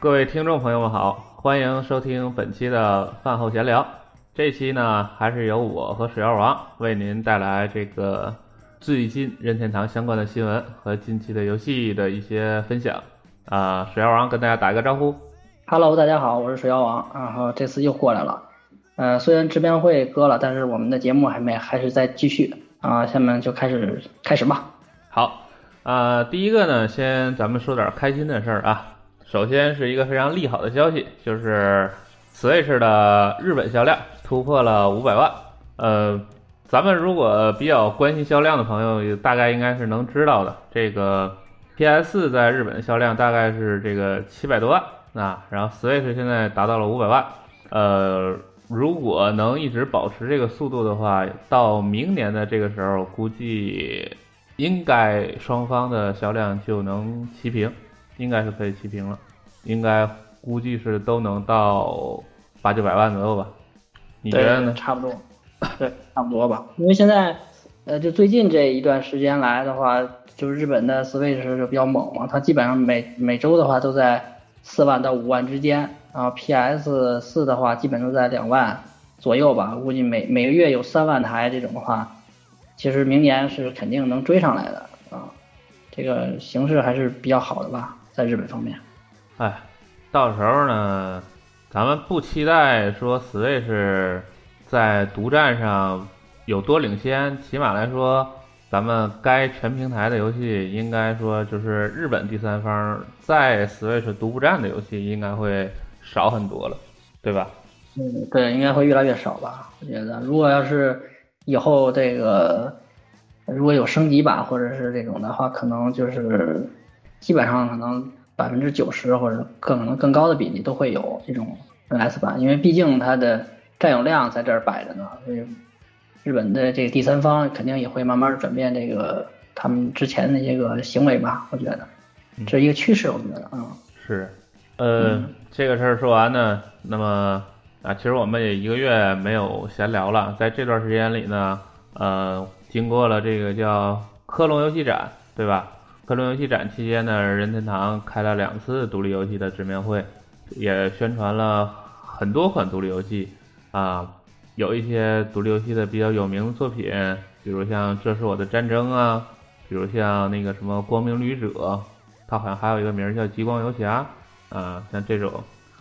各位听众朋友们好，欢迎收听本期的饭后闲聊。这期呢，还是由我和水妖王为您带来这个最近任天堂相关的新闻和近期的游戏的一些分享。啊，水妖王跟大家打一个招呼。Hello，大家好，我是水妖王，然后这次又过来了。呃，虽然直面会割了，但是我们的节目还没还是在继续啊。下面就开始开始吧。好，啊、第一个呢，先咱们说点开心的事儿啊。首先是一个非常利好的消息，就是 Switch 的日本销量突破了五百万。呃，咱们如果比较关心销量的朋友，大概应该是能知道的。这个 PS 在日本的销量大概是这个七百多万啊，然后 Switch 现在达到了五百万。呃，如果能一直保持这个速度的话，到明年的这个时候，估计应该双方的销量就能齐平，应该是可以齐平了，应该估计是都能到八九百万左右吧？你觉得呢？差不多，对，差不多吧。因为现在，呃，就最近这一段时间来的话，就是日本的 Switch 就比较猛嘛，它基本上每每周的话都在四万到五万之间，然后 PS 四的话基本都在两万左右吧，估计每每个月有三万台这种的话，其实明年是肯定能追上来的啊，这个形势还是比较好的吧，在日本方面。哎，到时候呢，咱们不期待说 Switch 在独占上有多领先，起码来说，咱们该全平台的游戏，应该说就是日本第三方在 Switch 独不占的游戏，应该会少很多了，对吧？嗯，对，应该会越来越少吧？我觉得，如果要是以后这个如果有升级版或者是这种的话，可能就是基本上可能百分之九十或者更可能更高的比例都会有这种 NS 版，因为毕竟它的占有量在这儿摆着呢，所以日本的这个第三方肯定也会慢慢转变这个他们之前的些个行为吧，我觉得这是一个趋势，我觉得，嗯。是，呃，嗯这个事儿说完呢，那么啊，其实我们也一个月没有闲聊了，在这段时间里呢，呃，经过了这个叫科隆游戏展，对吧？科隆游戏展期间呢，任天堂开了两次独立游戏的直面会，也宣传了很多款独立游戏啊，有一些独立游戏的比较有名的作品，比如像《这是我的战争》啊，比如像那个什么《光明旅者》，它好像还有一个名叫《极光游侠》啊，像这种，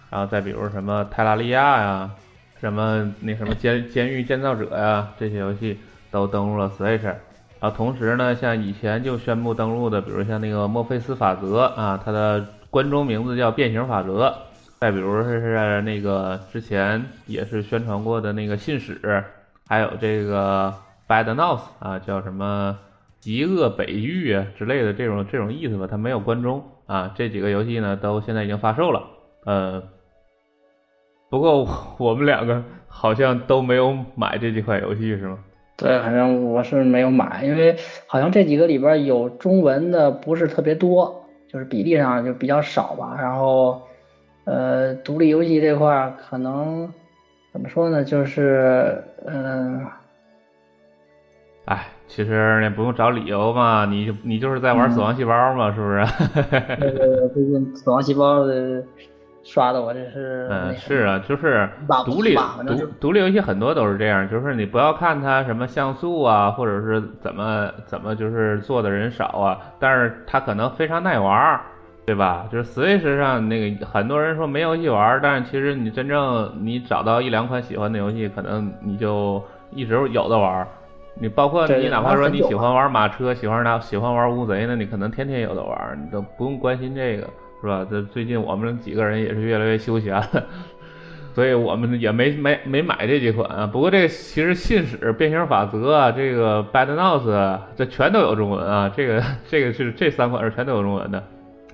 然后再比如什么泰拉利亚呀，什么那什么监监狱建造者呀，这些游戏都登陆了 Switch。然后同时呢，像以前就宣布登陆的，比如像那个墨菲斯法则啊，它的关中名字叫变形法则。再比如是那个之前也是宣传过的那个信使，还有这个 Bad North 啊，叫什么极恶北域啊之类的这种这种意思吧，它没有关中啊。这几个游戏呢，都现在已经发售了。呃，不过我们两个好像都没有买这几款游戏，是吗？对，反正我是没有买，因为好像这几个里边有中文的不是特别多，就是比例上就比较少吧。然后，呃，独立游戏这块儿可能怎么说呢，就是嗯、哎，其实也不用找理由嘛，你你就是在玩死亡细胞嘛，是不是？那个最近死亡细胞的刷的我这是嗯，是啊，就是独立独独立游戏很多都是这样，就是你不要看它什么像素啊，或者是怎么怎么就是做的人少啊，但是它可能非常耐玩儿，对吧？就是 Switch 上那个很多人说没游戏玩儿，但是其实你真正你找到一两款喜欢的游戏，可能你就一直有的玩儿。你包括你哪怕说你喜欢玩马车，喜欢拿喜欢玩乌贼那，你可能天天有的玩儿，你都不用关心这个，是吧？这最近我们几个人也是越来越休闲了，所以我们也没没没买这几款啊。不过这个其实信使、变形法则啊，这个 Bad Notes 啊这全都有中文啊。这个这个是这三款是全都有中文的。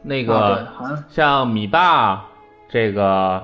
那个、像米爸这个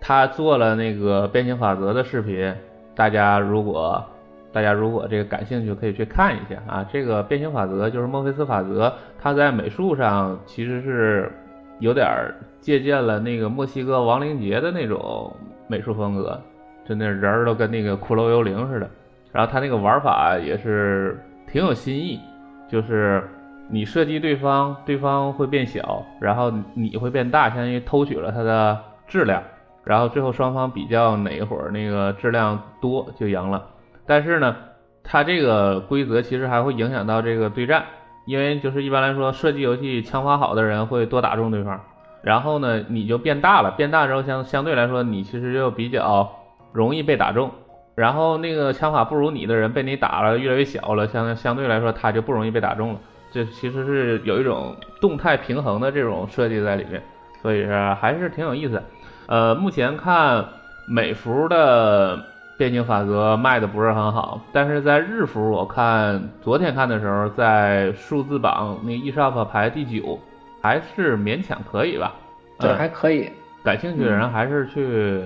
他做了那个变形法则的视频，大家如果大家如果这个感兴趣，可以去看一下啊。这个变形法则就是墨菲斯法则，它在美术上其实是有点儿借鉴了那个墨西哥亡灵节的那种美术风格，就那人儿都跟那个骷髅幽灵似的。然后它那个玩法也是挺有新意，就是你射击对方，对方会变小，然后你会变大，相当于偷取了它的质量，然后最后双方比较哪一会儿那个质量多就赢了。但是呢，它这个规则其实还会影响到这个对战，因为就是一般来说，射击游戏枪法好的人会多打中对方，然后呢你就变大了，变大之后相相对来说你其实就比较容易被打中。然后那个枪法不如你的人被你打了越来越小了，相相对来说他就不容易被打中了。这其实是有一种动态平衡的这种设计在里面，所以说还是挺有意思。呃，目前看美服的变形法则卖的不是很好，但是在日服我看昨天看的时候，在数字榜那 eShop 排第九，还是勉强可以吧？对，还可以。感兴趣的人还是去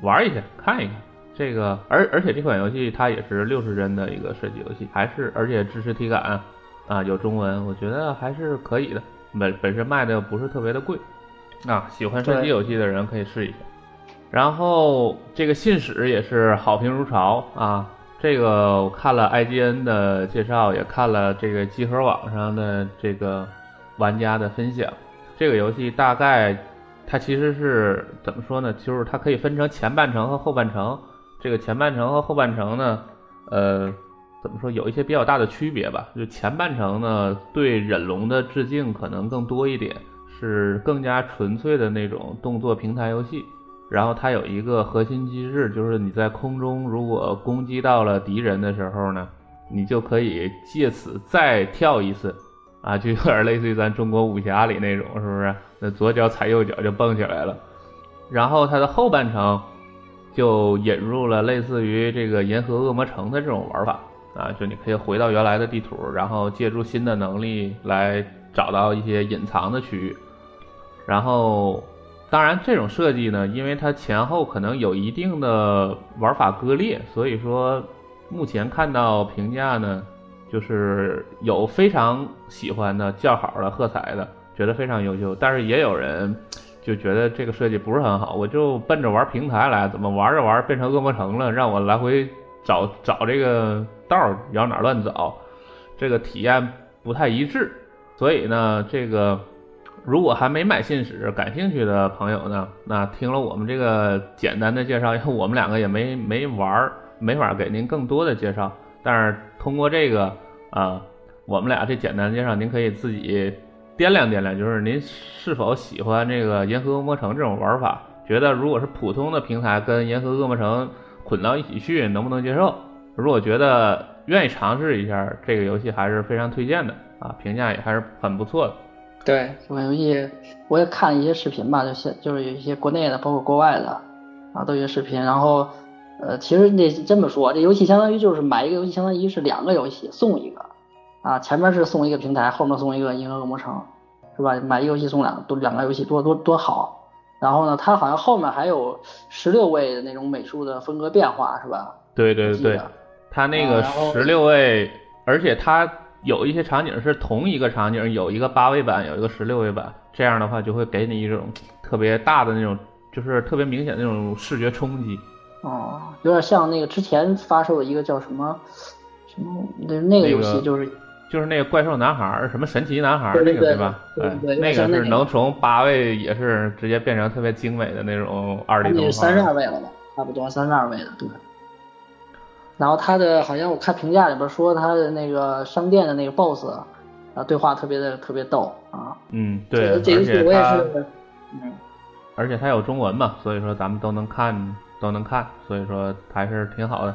玩一下，看一看。这个，而而且这款游戏它也是六十帧的一个射击游戏，还是而且支持体感啊，有中文，我觉得还是可以的。本本身卖的又不是特别的贵啊，喜欢射击游戏的人可以试一下。然后这个信使也是好评如潮啊，这个我看了 IGN 的介绍，也看了这个集合网上的这个玩家的分享。这个游戏大概它其实是怎么说呢？就是它可以分成前半程和后半程。这个前半程和后半程呢，呃，怎么说有一些比较大的区别吧？就前半程呢，对忍龙的致敬可能更多一点，是更加纯粹的那种动作平台游戏。然后它有一个核心机制，就是你在空中如果攻击到了敌人的时候呢，你就可以借此再跳一次，啊，就有点类似于咱中国武侠里那种，是不是？那左脚踩右脚就蹦起来了。然后它的后半程。就引入了类似于这个《银河恶魔城》的这种玩法啊，就你可以回到原来的地图，然后借助新的能力来找到一些隐藏的区域。然后，当然这种设计呢，因为它前后可能有一定的玩法割裂，所以说目前看到评价呢，就是有非常喜欢的、叫好的、喝彩的，觉得非常优秀，但是也有人。就觉得这个设计不是很好，我就奔着玩平台来，怎么玩着玩变成恶魔城了？让我来回找找这个道儿，摇哪乱找，这个体验不太一致。所以呢，这个如果还没买信使，感兴趣的朋友呢，那听了我们这个简单的介绍，因为我们两个也没没玩儿，没法给您更多的介绍。但是通过这个啊，我们俩这简单介绍，您可以自己。掂量掂量，就是您是否喜欢这个《银河恶魔城》这种玩法？觉得如果是普通的平台跟《银河恶魔城》捆到一起去，能不能接受？如果觉得愿意尝试一下这个游戏，还是非常推荐的啊，评价也还是很不错的。对这款游戏，我也看了一些视频吧，就现就是有一些国内的，包括国外的啊，都有视频。然后，呃，其实你这么说，这游戏相当于就是买一个游戏，相当于是两个游戏送一个。啊，前面是送一个平台，后面送一个《银河恶魔城》，是吧？买一个游戏送两多两个游戏，多多多好。然后呢，它好像后面还有十六位的那种美术的风格变化，是吧？对对对，它那个十六位，而且它有一些场景是同一个场景，有一个八位版，有一个十六位版，这样的话就会给你一种特别大的那种，就是特别明显的那种视觉冲击。哦，有点像那个之前发售的一个叫什么什么那那个游戏，就是。就是那个怪兽男孩，什么神奇男孩那个对吧？对对，那个是能从八位也是直接变成特别精美的那种二 D 动画。三十二位了吧？差不多三十二位的，对。然后他的好像我看评价里边说他的那个商店的那个 BOSS 啊，对话特别的特别逗啊。嗯，对，而且他，嗯，而且他有中文嘛，所以说咱们都能看，都能看，所以说还是挺好的。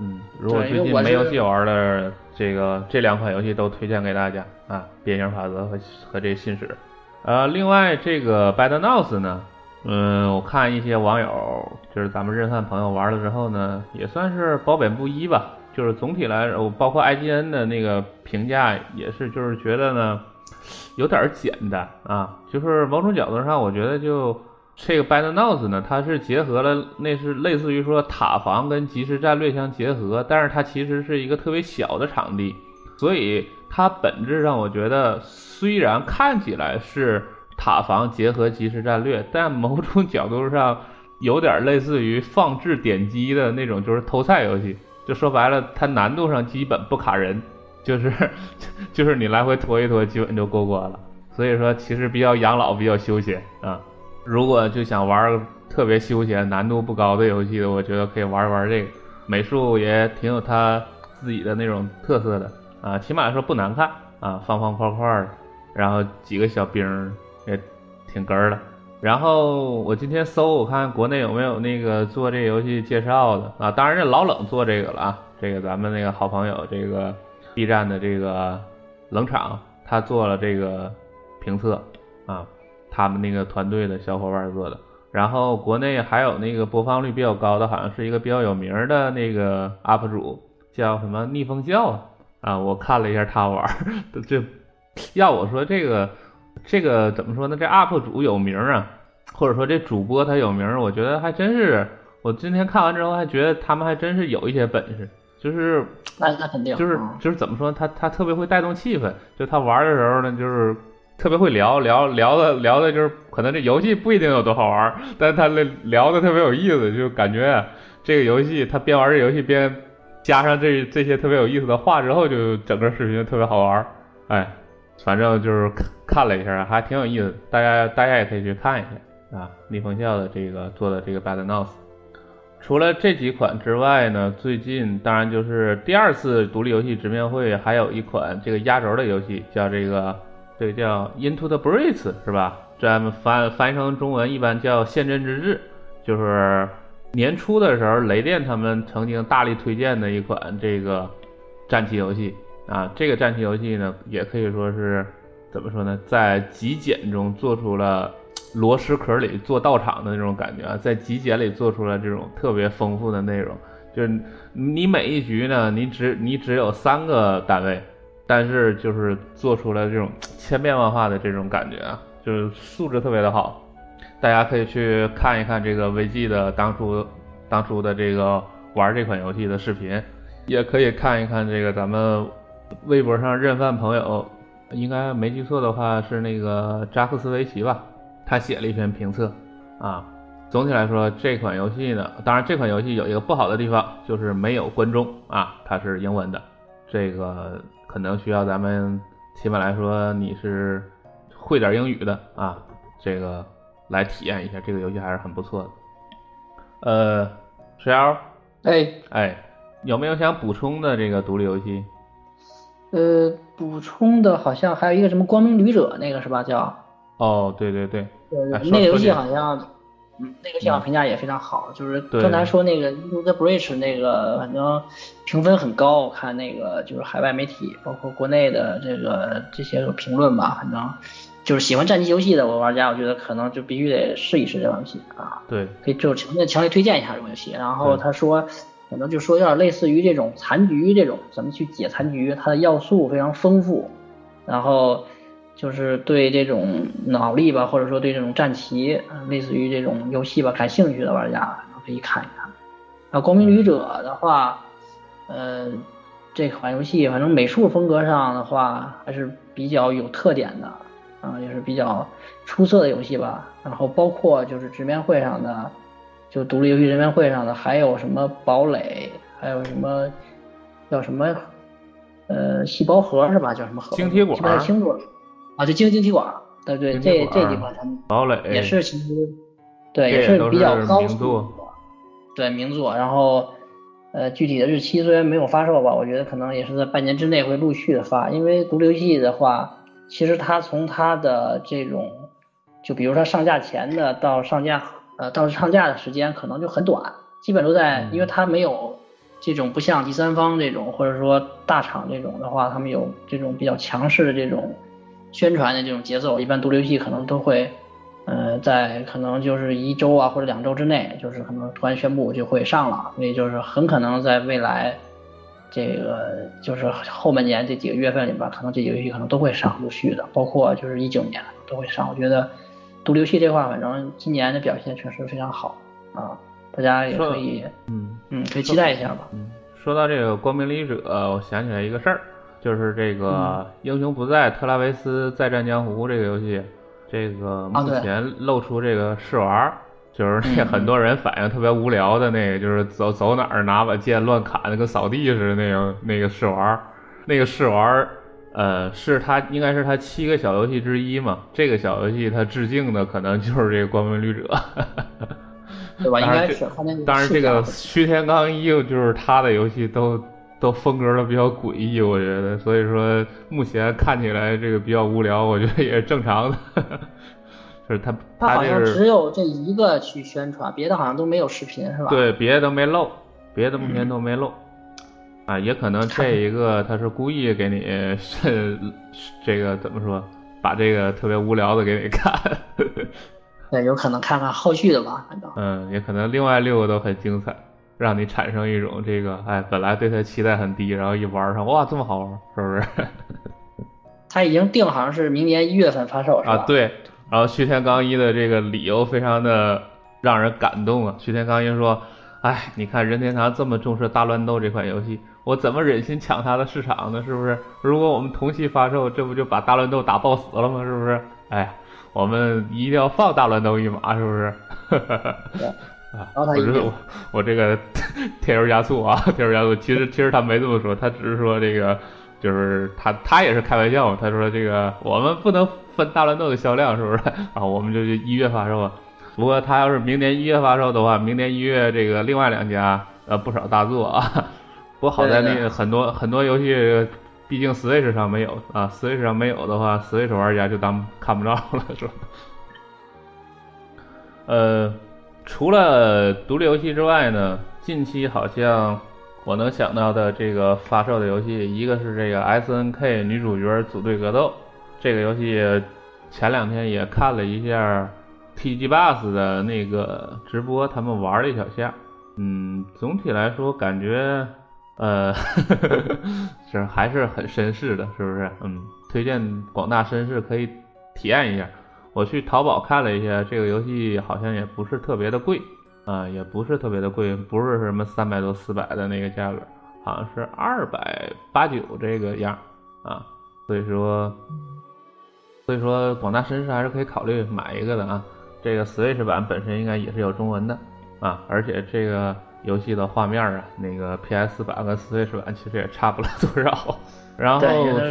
嗯，如果最近没游戏玩的，这个这两款游戏都推荐给大家啊，《变形法则》和和这信使。呃，另外这个《Bad News》呢，嗯，我看一些网友，就是咱们日饭朋友玩了之后呢，也算是褒贬不一吧。就是总体来说，包括 IGN 的那个评价也是，就是觉得呢，有点简单啊。就是某种角度上，我觉得就。这个 Bad News 呢，它是结合了，那是类似于说塔防跟即时战略相结合，但是它其实是一个特别小的场地，所以它本质上我觉得虽然看起来是塔防结合即时战略，但某种角度上有点类似于放置点击的那种，就是偷菜游戏。就说白了，它难度上基本不卡人，就是 就是你来回拖一拖，基本就过关了。所以说，其实比较养老，比较休闲啊。如果就想玩特别休闲、难度不高的游戏的，我觉得可以玩一玩这个。美术也挺有它自己的那种特色的啊，起码说不难看啊，方方块块的，然后几个小兵也挺哏儿的。然后我今天搜，我看国内有没有那个做这游戏介绍的啊？当然这老冷做这个了啊，这个咱们那个好朋友，这个 B 站的这个冷场，他做了这个评测啊，他们那个团队的小伙伴做的。然后国内还有那个播放率比较高的，好像是一个比较有名的那个 UP 主，叫什么逆风笑啊？我看了一下他玩，这 要我说这个。这个怎么说呢？这 UP 主有名啊，或者说这主播他有名，我觉得还真是。我今天看完之后还觉得他们还真是有一些本事，就是那那肯定就是就是怎么说，他他特别会带动气氛。就他玩的时候呢，就是特别会聊聊聊的聊的，就是可能这游戏不一定有多好玩，但他那聊的特别有意思，就感觉这个游戏他边玩这游戏边加上这这些特别有意思的话之后，就整个视频就特别好玩。哎。反正就是看看了一下，还挺有意思，大家大家也可以去看一下啊。逆风笑的这个做的这个 Bad News，除了这几款之外呢，最近当然就是第二次独立游戏直面会，还有一款这个压轴的游戏，叫这个这个叫 Into the Breach 是吧？咱们翻翻译成中文一般叫陷阵之志，就是年初的时候雷电他们曾经大力推荐的一款这个战棋游戏。啊，这个战棋游戏呢，也可以说是怎么说呢，在极简中做出了螺蛳壳里做道场的那种感觉啊，在极简里做出了这种特别丰富的内容。就是你每一局呢，你只你只有三个单位，但是就是做出了这种千变万化的这种感觉啊，就是素质特别的好。大家可以去看一看这个 VG 的当初当初的这个玩这款游戏的视频，也可以看一看这个咱们。微博上认饭朋友，应该没记错的话是那个扎克斯维奇吧？他写了一篇评测啊。总体来说，这款游戏呢，当然这款游戏有一个不好的地方，就是没有观众啊，它是英文的，这个可能需要咱们起码来说你是会点英语的啊，这个来体验一下这个游戏还是很不错的。呃，石瑶，哎哎，有没有想补充的这个独立游戏？呃，补充的好像还有一个什么光明旅者那个是吧？叫哦，对对对，那个游戏好像，嗯，那个游戏评价也非常好。就是刚才说那个《The Bridge》那个，反正评分很高。我看那个就是海外媒体，包括国内的这个这些个评论吧，反正就是喜欢战棋游戏的我玩家，我觉得可能就必须得试一试这款游戏啊。对，可以就强烈强烈推荐一下这款游戏。然后他说。可能就说有点类似于这种残局这种，怎么去解残局？它的要素非常丰富，然后就是对这种脑力吧，或者说对这种战棋，类似于这种游戏吧，感兴趣的玩家可以看一看。啊，光明旅者的话，呃，这款游戏反正美术风格上的话还是比较有特点的，啊，也是比较出色的游戏吧。然后包括就是直面会上的。就独立游戏人员会上的还有什么堡垒，还有什么叫什么呃细胞核是吧？叫什么核？晶体管。不太清楚了。啊，就晶晶体管。对对，这这几款他们堡垒也是其实对也是比较高作。对名作，然后呃具体的日期虽然没有发售吧，我觉得可能也是在半年之内会陆续的发，因为独立游戏的话，其实它从它的这种就比如说上架前的到上架。呃，到上架的时间可能就很短，基本都在，因为它没有这种不像第三方这种，或者说大厂这种的话，他们有这种比较强势的这种宣传的这种节奏，一般独立游戏可能都会，呃，在可能就是一周啊或者两周之内，就是可能突然宣布就会上了，所以就是很可能在未来这个就是后半年这几个月份里边，可能这几个游戏可能都会上陆续的，包括就是一九年都会上，我觉得。独立游戏这块，反正今年的表现确实非常好啊，大家也可以，嗯嗯，可以期待一下吧。嗯，说到这个光明旅者，我想起来一个事儿，就是这个英雄不在特拉维斯再战江湖这个游戏，这个目前露出这个试玩，就是那 很多人反应特别无聊的那个，就是走走哪儿拿把剑乱砍，跟扫地似的那个那个试玩。那个试玩，呃，是他应该是他七个小游戏之一嘛。这个小游戏它致敬的可能就是这个《光明旅者》，对吧？应该是。当然，这个徐天刚一就是他的游戏都都风格都比较诡异，我觉得，所以说目前看起来这个比较无聊，我觉得也是正常的。就是他，他好像只有这一个去宣传，别的好像都没有视频，是吧？对，别的都没漏，别的目前都没露。啊，也可能这一个他是故意给你是这个怎么说，把这个特别无聊的给你看。对，有可能看看后续的吧，反正。嗯，也可能另外六个都很精彩，让你产生一种这个，哎，本来对他期待很低，然后一玩上，哇，这么好玩，是不是？他已经定好像是明年一月份发售，是吧？啊，对。然后徐天刚一的这个理由非常的让人感动啊！徐天刚一说：“哎，你看任天堂这么重视大乱斗这款游戏，我怎么忍心抢它的市场呢？是不是？如果我们同期发售，这不就把大乱斗打爆死了吗？是不是？哎，我们一定要放大乱斗一马，是不是？” 啊，我这我我这个添油加醋啊，添油加醋。其实其实他没这么说，他只是说这个。就是他，他也是开玩笑，他说这个我们不能分大乱斗的销量，是不是？啊，我们就一月发售。不过他要是明年一月发售的话，明年一月这个另外两家呃不少大作啊。不过好在那个很多很多游戏，毕竟 Switch 上没有啊，Switch 上没有的话，Switch 玩家就当看不着了，是吧？呃，除了独立游戏之外呢，近期好像。我能想到的这个发售的游戏，一个是这个 S N K 女主角组队格斗，这个游戏前两天也看了一下 T G Bus 的那个直播，他们玩了一小下，嗯，总体来说感觉，呃，是还是很绅士的，是不是？嗯，推荐广大绅士可以体验一下。我去淘宝看了一下，这个游戏好像也不是特别的贵。啊，也不是特别的贵，不是什么三百多、四百的那个价格，好像是二百八九这个样啊。所以说，所以说广大绅士还是可以考虑买一个的啊。这个 Switch 版本身应该也是有中文的啊，而且这个游戏的画面啊，那个 PS 版跟 Switch 版其实也差不了多少。然后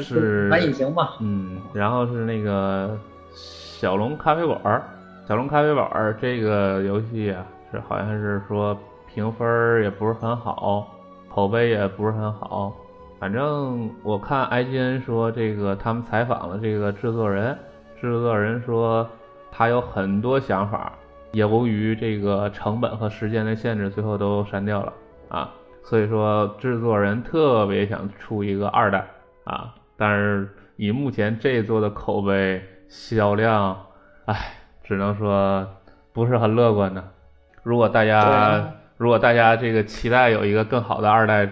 是反引擎嘛，嗯，然后是那个小龙咖啡馆，小龙咖啡馆这个游戏啊。是好像是说评分也不是很好，口碑也不是很好。反正我看 IGN 说这个他们采访了这个制作人，制作人说他有很多想法，由于这个成本和时间的限制，最后都删掉了啊。所以说制作人特别想出一个二代啊，但是以目前这座的口碑销量，唉，只能说不是很乐观的。如果大家如果大家这个期待有一个更好的二代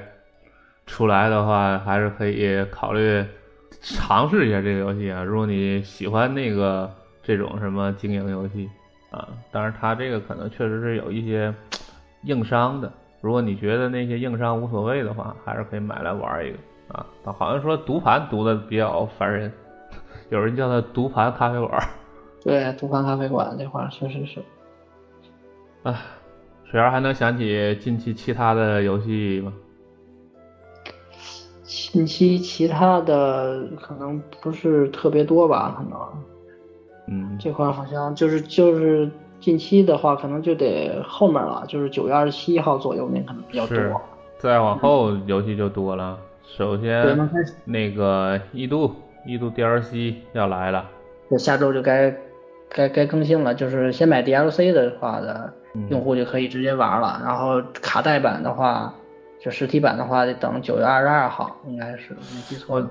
出来的话，还是可以考虑尝试一下这个游戏啊。如果你喜欢那个这种什么经营游戏啊，当然他这个可能确实是有一些硬伤的。如果你觉得那些硬伤无所谓的话，还是可以买来玩一个啊。好像说读盘读的比较烦人，有人叫它读盘咖啡馆。对，读盘咖啡馆这块确实是。啊，水儿还能想起近期其他的游戏吗？近期其他的可能不是特别多吧，可能。嗯。这块好像就是就是近期的话，可能就得后面了，就是九月二十七号左右那可能比较多。再往后游戏就多了。首先，那个异度异度 DLC 要来了。就下周就该该该更新了，就是先买 DLC 的话的。用户就可以直接玩了，然后卡带版的话，就实体版的话得等九月二十二号，应该是没记错。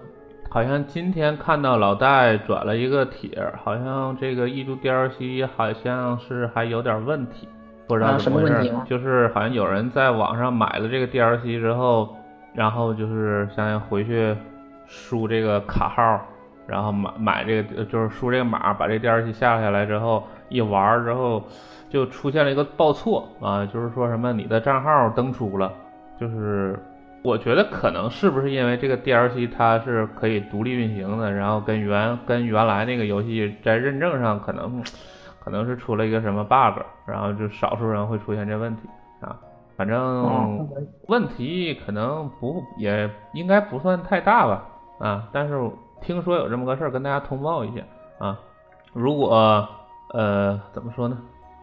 好像今天看到老戴转了一个帖，好像这个异度 DLC 好像是还有点问题，不知道怎么问题吗？就是好像有人在网上买了这个 DLC 之后，然后就是想回去输这个卡号，然后买买这个就是输这个码，把这 DLC 下下来之后一玩之后。就出现了一个报错啊，就是说什么你的账号登出了，就是我觉得可能是不是因为这个 DLC 它是可以独立运行的，然后跟原跟原来那个游戏在认证上可能可能是出了一个什么 bug，然后就少数人会出现这问题啊，反正问题可能不也应该不算太大吧啊，但是听说有这么个事儿，跟大家通报一下啊。如果呃怎么说呢？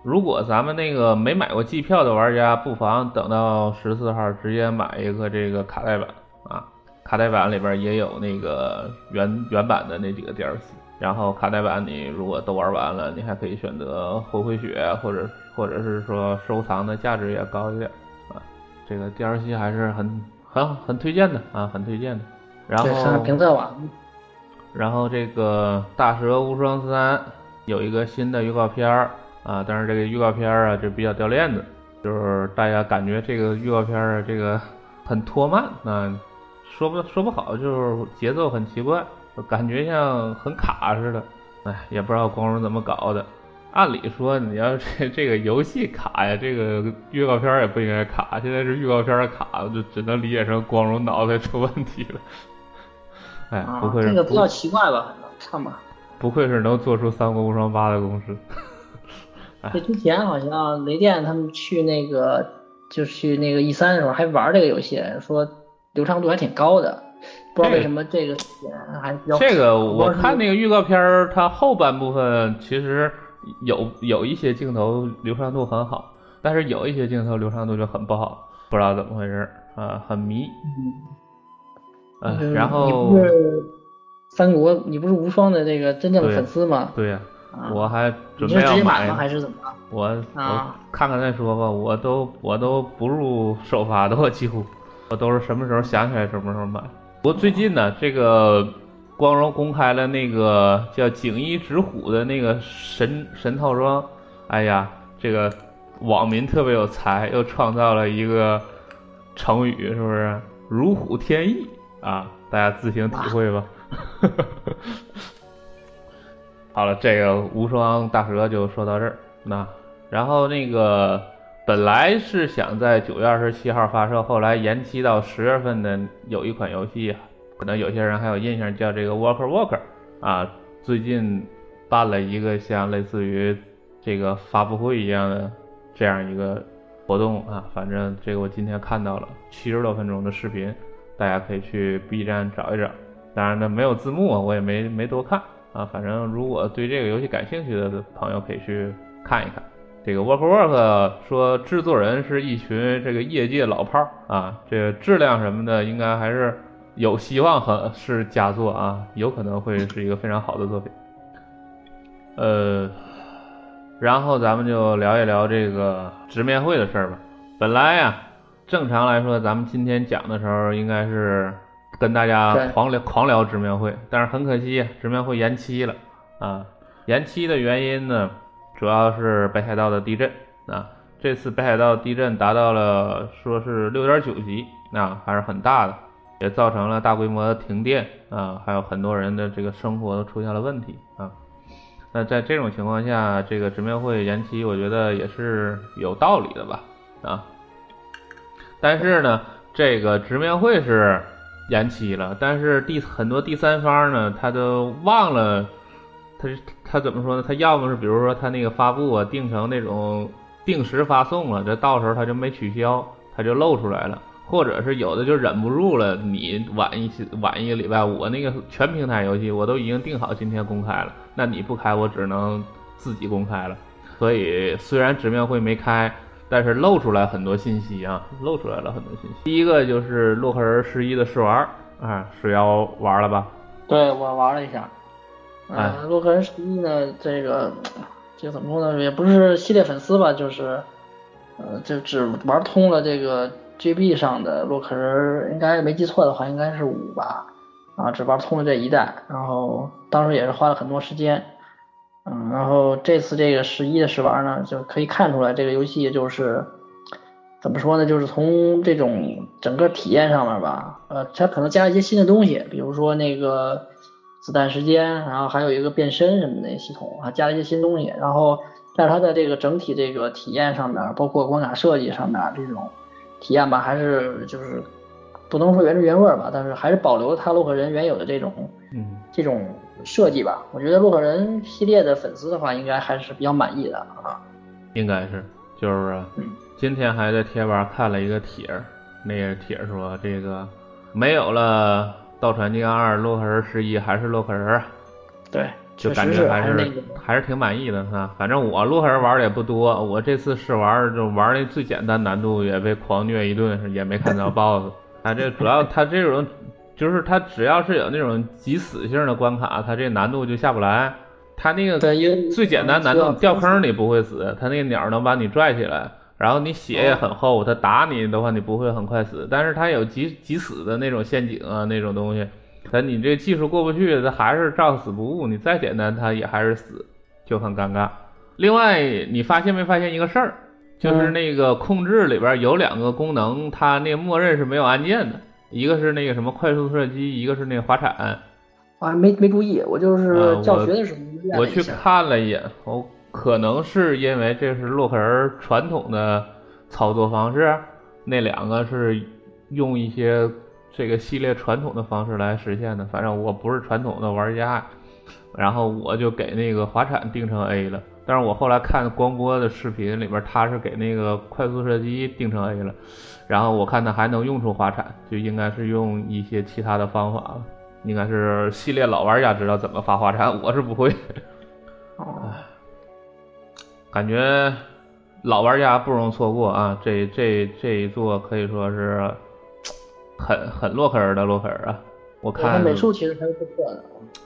如果咱们那个没买过季票的玩家，不妨等到十四号直接买一个这个卡带版啊。卡带版里边也有那个原原版的那几个 DLC，然后卡带版你如果都玩完了，你还可以选择回回血，或者或者是说收藏的价值也高一点啊。这个 DLC 还是很很很推荐的啊，很推荐的。然后评测网。然后这个大蛇无双三有一个新的预告片儿。啊，但是这个预告片啊，就比较掉链子，就是大家感觉这个预告片啊，这个很拖慢，啊，说不说不好，就是节奏很奇怪，感觉像很卡似的，哎，也不知道光荣怎么搞的。按理说你要这这个游戏卡呀，这个预告片也不应该卡，现在是预告片卡，就只能理解成光荣脑袋出问题了。哎，不愧是这个比较奇怪吧，看吧。不愧是能做出《三国无双八》的公司。这之前好像雷电他们去那个就去那个 E 三的时候还玩这个游戏，说流畅度还挺高的，不知道为什么这个还比较。这个我看那个预告片，它后半部分其实有有一些镜头流畅度很好，但是有一些镜头流畅度就很不好，不知道怎么回事啊，很迷。嗯。然后。三国，你不是无双的那个真正的粉丝吗？对呀。我还准备要买吗还是怎么我我看看再说吧。我都我都不入首发的，我几乎 我都是什么时候想起来什么时候买。不过最近呢，这个光荣公开了那个叫锦衣直虎的那个神神套装。哎呀，这个网民特别有才，又创造了一个成语，是不是如虎添翼啊？大家自行体会吧。好了，这个无双大蛇就说到这儿。那然后那个本来是想在九月二十七号发售，后来延期到十月份的有一款游戏，可能有些人还有印象，叫这个 Walker Walker 啊。最近办了一个像类似于这个发布会一样的这样一个活动啊。反正这个我今天看到了七十多分钟的视频，大家可以去 B 站找一找。当然呢，没有字幕啊，我也没没多看。啊，反正如果对这个游戏感兴趣的朋友可以去看一看。这个 Work Work 说制作人是一群这个业界老炮儿啊，这个质量什么的应该还是有希望和是佳作啊，有可能会是一个非常好的作品。呃，然后咱们就聊一聊这个直面会的事儿吧。本来呀，正常来说咱们今天讲的时候应该是。跟大家狂聊狂聊直面会，但是很可惜，直面会延期了啊！延期的原因呢，主要是北海道的地震啊。这次北海道地震达到了说是六点九级啊，还是很大的，也造成了大规模的停电啊，还有很多人的这个生活都出现了问题啊。那在这种情况下，这个直面会延期，我觉得也是有道理的吧啊。但是呢，这个直面会是。延期了，但是第很多第三方呢，他都忘了，他他怎么说呢？他要么是比如说他那个发布啊定成那种定时发送了，这到时候他就没取消，他就露出来了；或者是有的就忍不住了，你晚一晚一个礼拜，我那个全平台游戏我都已经定好今天公开了，那你不开我只能自己公开了。所以虽然直面会没开。但是露出来很多信息啊，露出来了很多信息。第一个就是洛克人十一的试玩啊，水妖玩了吧？对我玩了一下。嗯，洛克人十一呢，这个这怎么说呢？也不是系列粉丝吧，就是呃，就只玩通了这个 GB 上的洛克人，应该没记错的话，应该是五吧？啊，只玩通了这一代，然后当时也是花了很多时间。嗯，然后这次这个十一的试玩呢，就可以看出来这个游戏就是怎么说呢？就是从这种整个体验上面吧，呃，它可能加了一些新的东西，比如说那个子弹时间，然后还有一个变身什么的系统啊，加了一些新东西。然后在它的这个整体这个体验上面，包括关卡设计上面这种体验吧，还是就是不能说原汁原味吧，但是还是保留了它洛克人原有的这种嗯这种。设计吧，我觉得洛克人系列的粉丝的话，应该还是比较满意的啊。应该是，就是今天还在贴吧看了一个帖儿，那个帖儿说这个没有了盗船金刚二，洛克人十一还是洛克人，对，就感觉还还是那个还是挺满意的哈。反正我洛克人玩的也不多，我这次试玩就玩的最简单难度也被狂虐一顿，也没看到 BOSS。它这主要他这种就是它只要是有那种即死性的关卡，它这难度就下不来。它那个最简单难度掉坑里不会死，它那个鸟能把你拽起来，然后你血也很厚，它打你的话你不会很快死，但是它有急急死的那种陷阱啊那种东西，但你这技术过不去，它还是照死不误，你再简单它也还是死，就很尴尬。另外，你发现没发现一个事儿，就是嗯那个控制里边有两个功能，它那个默认是没有按键的，一个是那个什么快速射击，一个是那个滑铲。我还没没注意，我就是呃教学的时候我去看了一眼，我可能是因为这是洛克人传统的操作方式，那两个是用一些这个系列传统的方式来实现的。反正我不是传统的玩家，然后我就给那个滑铲定成 A 了。但是我后来看光波的视频里边，他是给那个快速射击定成 A 了，然后我看他还能用出滑铲，就应该是用一些其他的方法了。应该是系列老玩家知道怎么发滑铲，我是不会。哦，感觉老玩家不容错过啊！这这这一座可以说是很很洛克人的洛克人啊！我看美术其实还是不错的。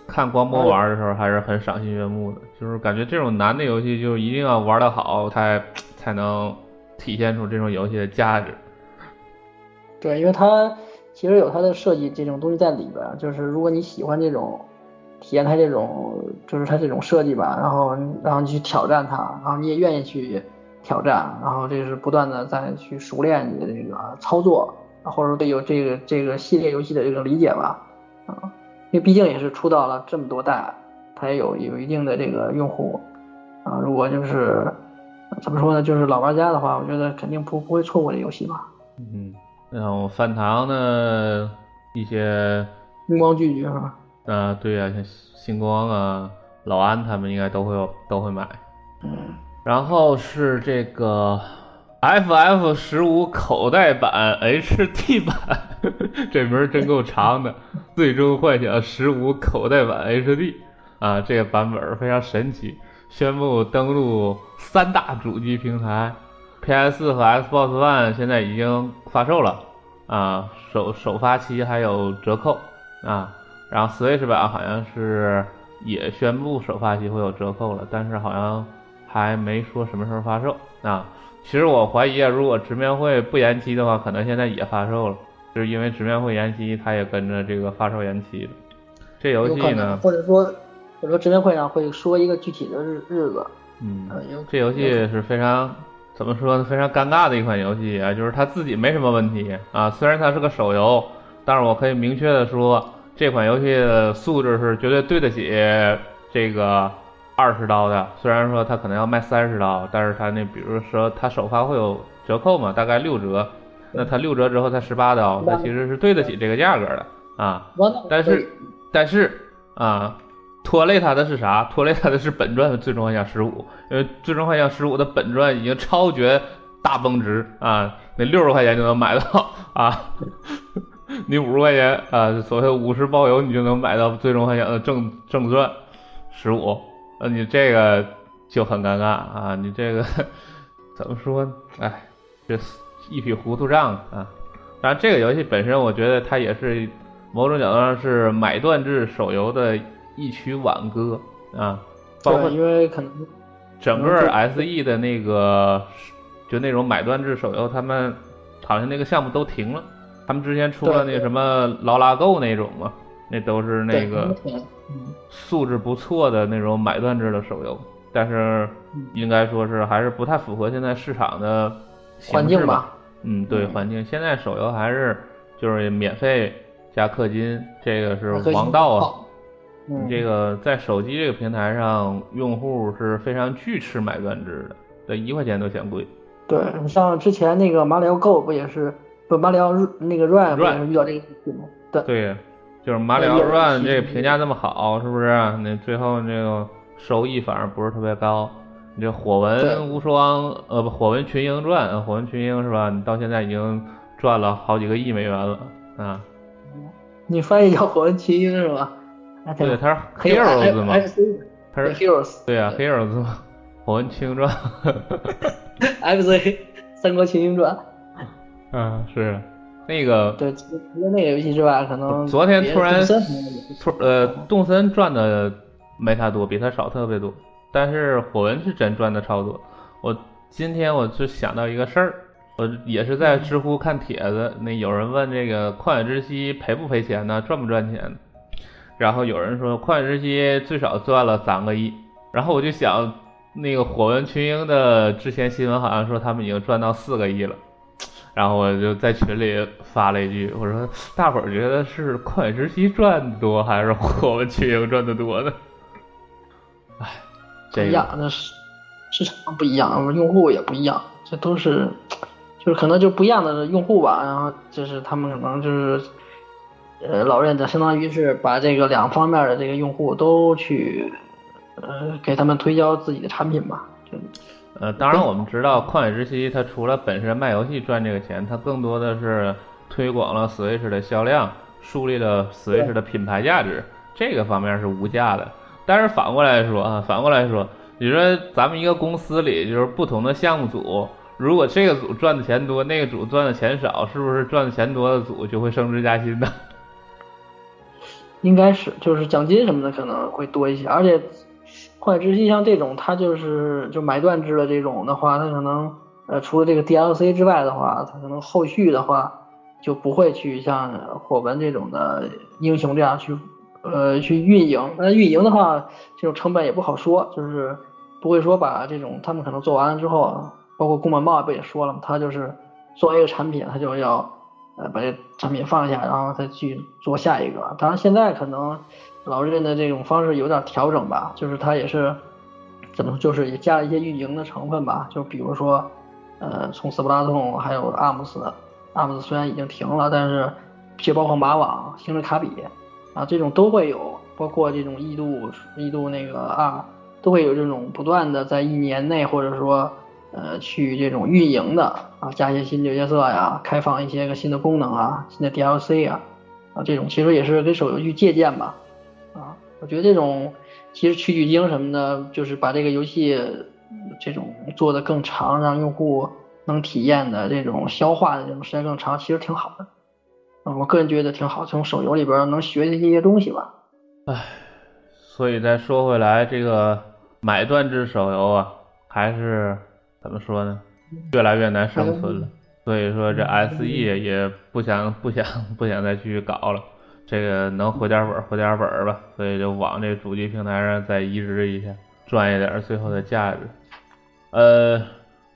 看光波玩的时候还是很赏心悦目的，就是感觉这种难的游戏就一定要玩得好，才才能体现出这种游戏的价值。对，因为它其实有它的设计这种东西在里边，就是如果你喜欢这种体验它这种，就是它这种设计吧，然后然后你去挑战它，然后你也愿意去挑战，然后这是不断的在去熟练你的这个操作，或者说对有这个这个系列游戏的这个理解吧，啊，因为毕竟也是出到了这么多代，它也有有一定的这个用户，啊，如果就是怎么说呢，就是老玩家的话，我觉得肯定不不会错过这游戏吧。嗯，然后饭堂的一些星光聚聚是吧？啊，对呀、像星光啊、老安他们应该都会有都会买。嗯，然后是这个 FF 十五口袋版 HD 版，这名儿真够长的。最终幻想十五口袋版 HD 啊，这个版本儿非常神奇，宣布登陆三大主机平台，PS 和 Xbox One 现在已经发售了啊，首首发期还有折扣啊，然后 Switch 版好像是也宣布首发期会有折扣了，但是好像还没说什么时候发售啊。其实我怀疑啊，如果直面会不延期的话，可能现在也发售了，就是因为直面会延期，它也跟着这个发售延期了。这游戏呢，或者说或者说直面会上会说一个具体的日日子，嗯，这游戏是非常怎么说呢？非常尴尬的一款游戏啊，就是它自己没什么问题啊。虽然它是个手游，但是我可以明确的说，这款游戏的素质是绝对对得起这个二十刀的。虽然说它可能要卖三十刀，但是它那比如说它首发会有折扣嘛，大概六折，那它六折之后才十八刀，它其实是对得起这个价格的啊。但是但是啊，拖累它的是啥？拖累它的是本传的《最终幻想十五》，因为《最终幻想十五》的本传已经超绝大崩值啊，那六十块钱就能买到 啊，你五十块钱啊，所谓五十包邮，你就能买到《最终幻想》的正正传十五，那你这个就很尴尬啊，你这个怎么说呢？哎，这一匹糊涂账啊。当然，这个游戏本身，我觉得它也是某种角度上是买断制手游的一曲挽歌啊，包括，因为可能整个 SE 的那个就那种买断制手游，他们好像那个项目都停了。他们之前出了那个什么劳拉购那种嘛，那都是那个素质不错的那种买断制的手游，但是应该说是还是不太符合现在市场的。环境吧，嗯，对，嗯环境现在手游还是就是免费加氪金，这个是王道啊。好嗯，这个在手机这个平台上，用户是非常拒吃买断制的，这一块钱都嫌贵。对你像之前那个马里奥 Go 不也是不马里奥那个 Run 不也是遇到这个问题吗？对，对，就是马里奥 Run 这个评价那么好，是不是？那最后那个收益反而不是特别高。你这火对纹无双，呃不，火纹群英传，呃火纹群英是吧？你到现在已经赚了好几个亿美元了啊！你翻译叫火纹群英是吧？对，他是很有 Heroes 嘛它是 Heroes 对啊，Heroes 嘛，火纹群英传，FC 三国群英传。嗯，是那个对，除除了那个游戏之外，可能昨天突然突呃，动森赚的没他多，比他少特别多，但是火纹是真赚的超多。我今天我就想到一个事儿，我也是在知乎看帖子，那有人问这个旷野之息赔不赔钱呢，赚不赚钱？然后有人说旷野之息最少赚了三个亿，然后我就想，那个火纹群英的之前新闻好像说他们已经赚到四个亿了。然后我就在群里发了一句，我说大伙儿觉得是旷野之息赚的多，还是火纹群英赚的多呢？哎，这个不一样，那是市场不一样，用户也不一样，这都是就是可能就不一样的用户吧。然后就是他们可能就是呃老任的，相当于是把这个两方面的这个用户都去呃给他们推销自己的产品吧。就呃，当然我们知道旷野之息它除了本身卖游戏赚这个钱，它更多的是推广了 Switch 的销量，树立了 Switch 的品牌价值，这个方面是无价的。但是反过来说啊，反过来说，你说咱们一个公司里就是不同的项目组，如果这个组赚的钱多，那个组赚的钱少，是不是赚的钱多的组就会升职加薪呢？应该是就是奖金什么的可能会多一些，而且幻野之息像这种，它就是就买断制的这种的话，它可能呃除了这个 DLC 之外的话，它可能后续的话就不会去像火纹这种的英雄这样去呃去运营。那运营的话，这种成本也不好说，就是不会说把这种他们可能做完了之后，包括宫本茂不也说了嘛，他就是做完一个产品，他就要。呃，把这产品放下，然后再去做下一个。当然，现在可能老任的这种方式有点调整吧，就是他也是怎么，就是也加了一些运营的成分吧。就比如说，呃，从斯普拉通还有阿姆斯，阿姆斯虽然已经停了，但是就包括马网、星之卡比啊，这种都会有，包括这种异度、异度那个二，都会有这种不断的在一年内或者说。呃，去这种运营的啊，加一些新角色呀，开放一些个新的功能啊，新的 DLC 啊，啊，这种其实也是跟手游去借鉴吧，啊，我觉得这种其实取取经什么的，就是把这个游戏这种做的更长，让用户能体验的这种消化的这种时间更长，其实挺好的，啊，我个人觉得挺好，从手游里边能学一些东西吧。唉，所以再说回来，这个买断制手游啊，还是。怎么说呢？越来越难生存了，所以说这 SE 也不想 不想不想再继续搞了，这个能回点本回点本吧，所以就往这主机平台上再移植一下，赚一点最后的价值。呃，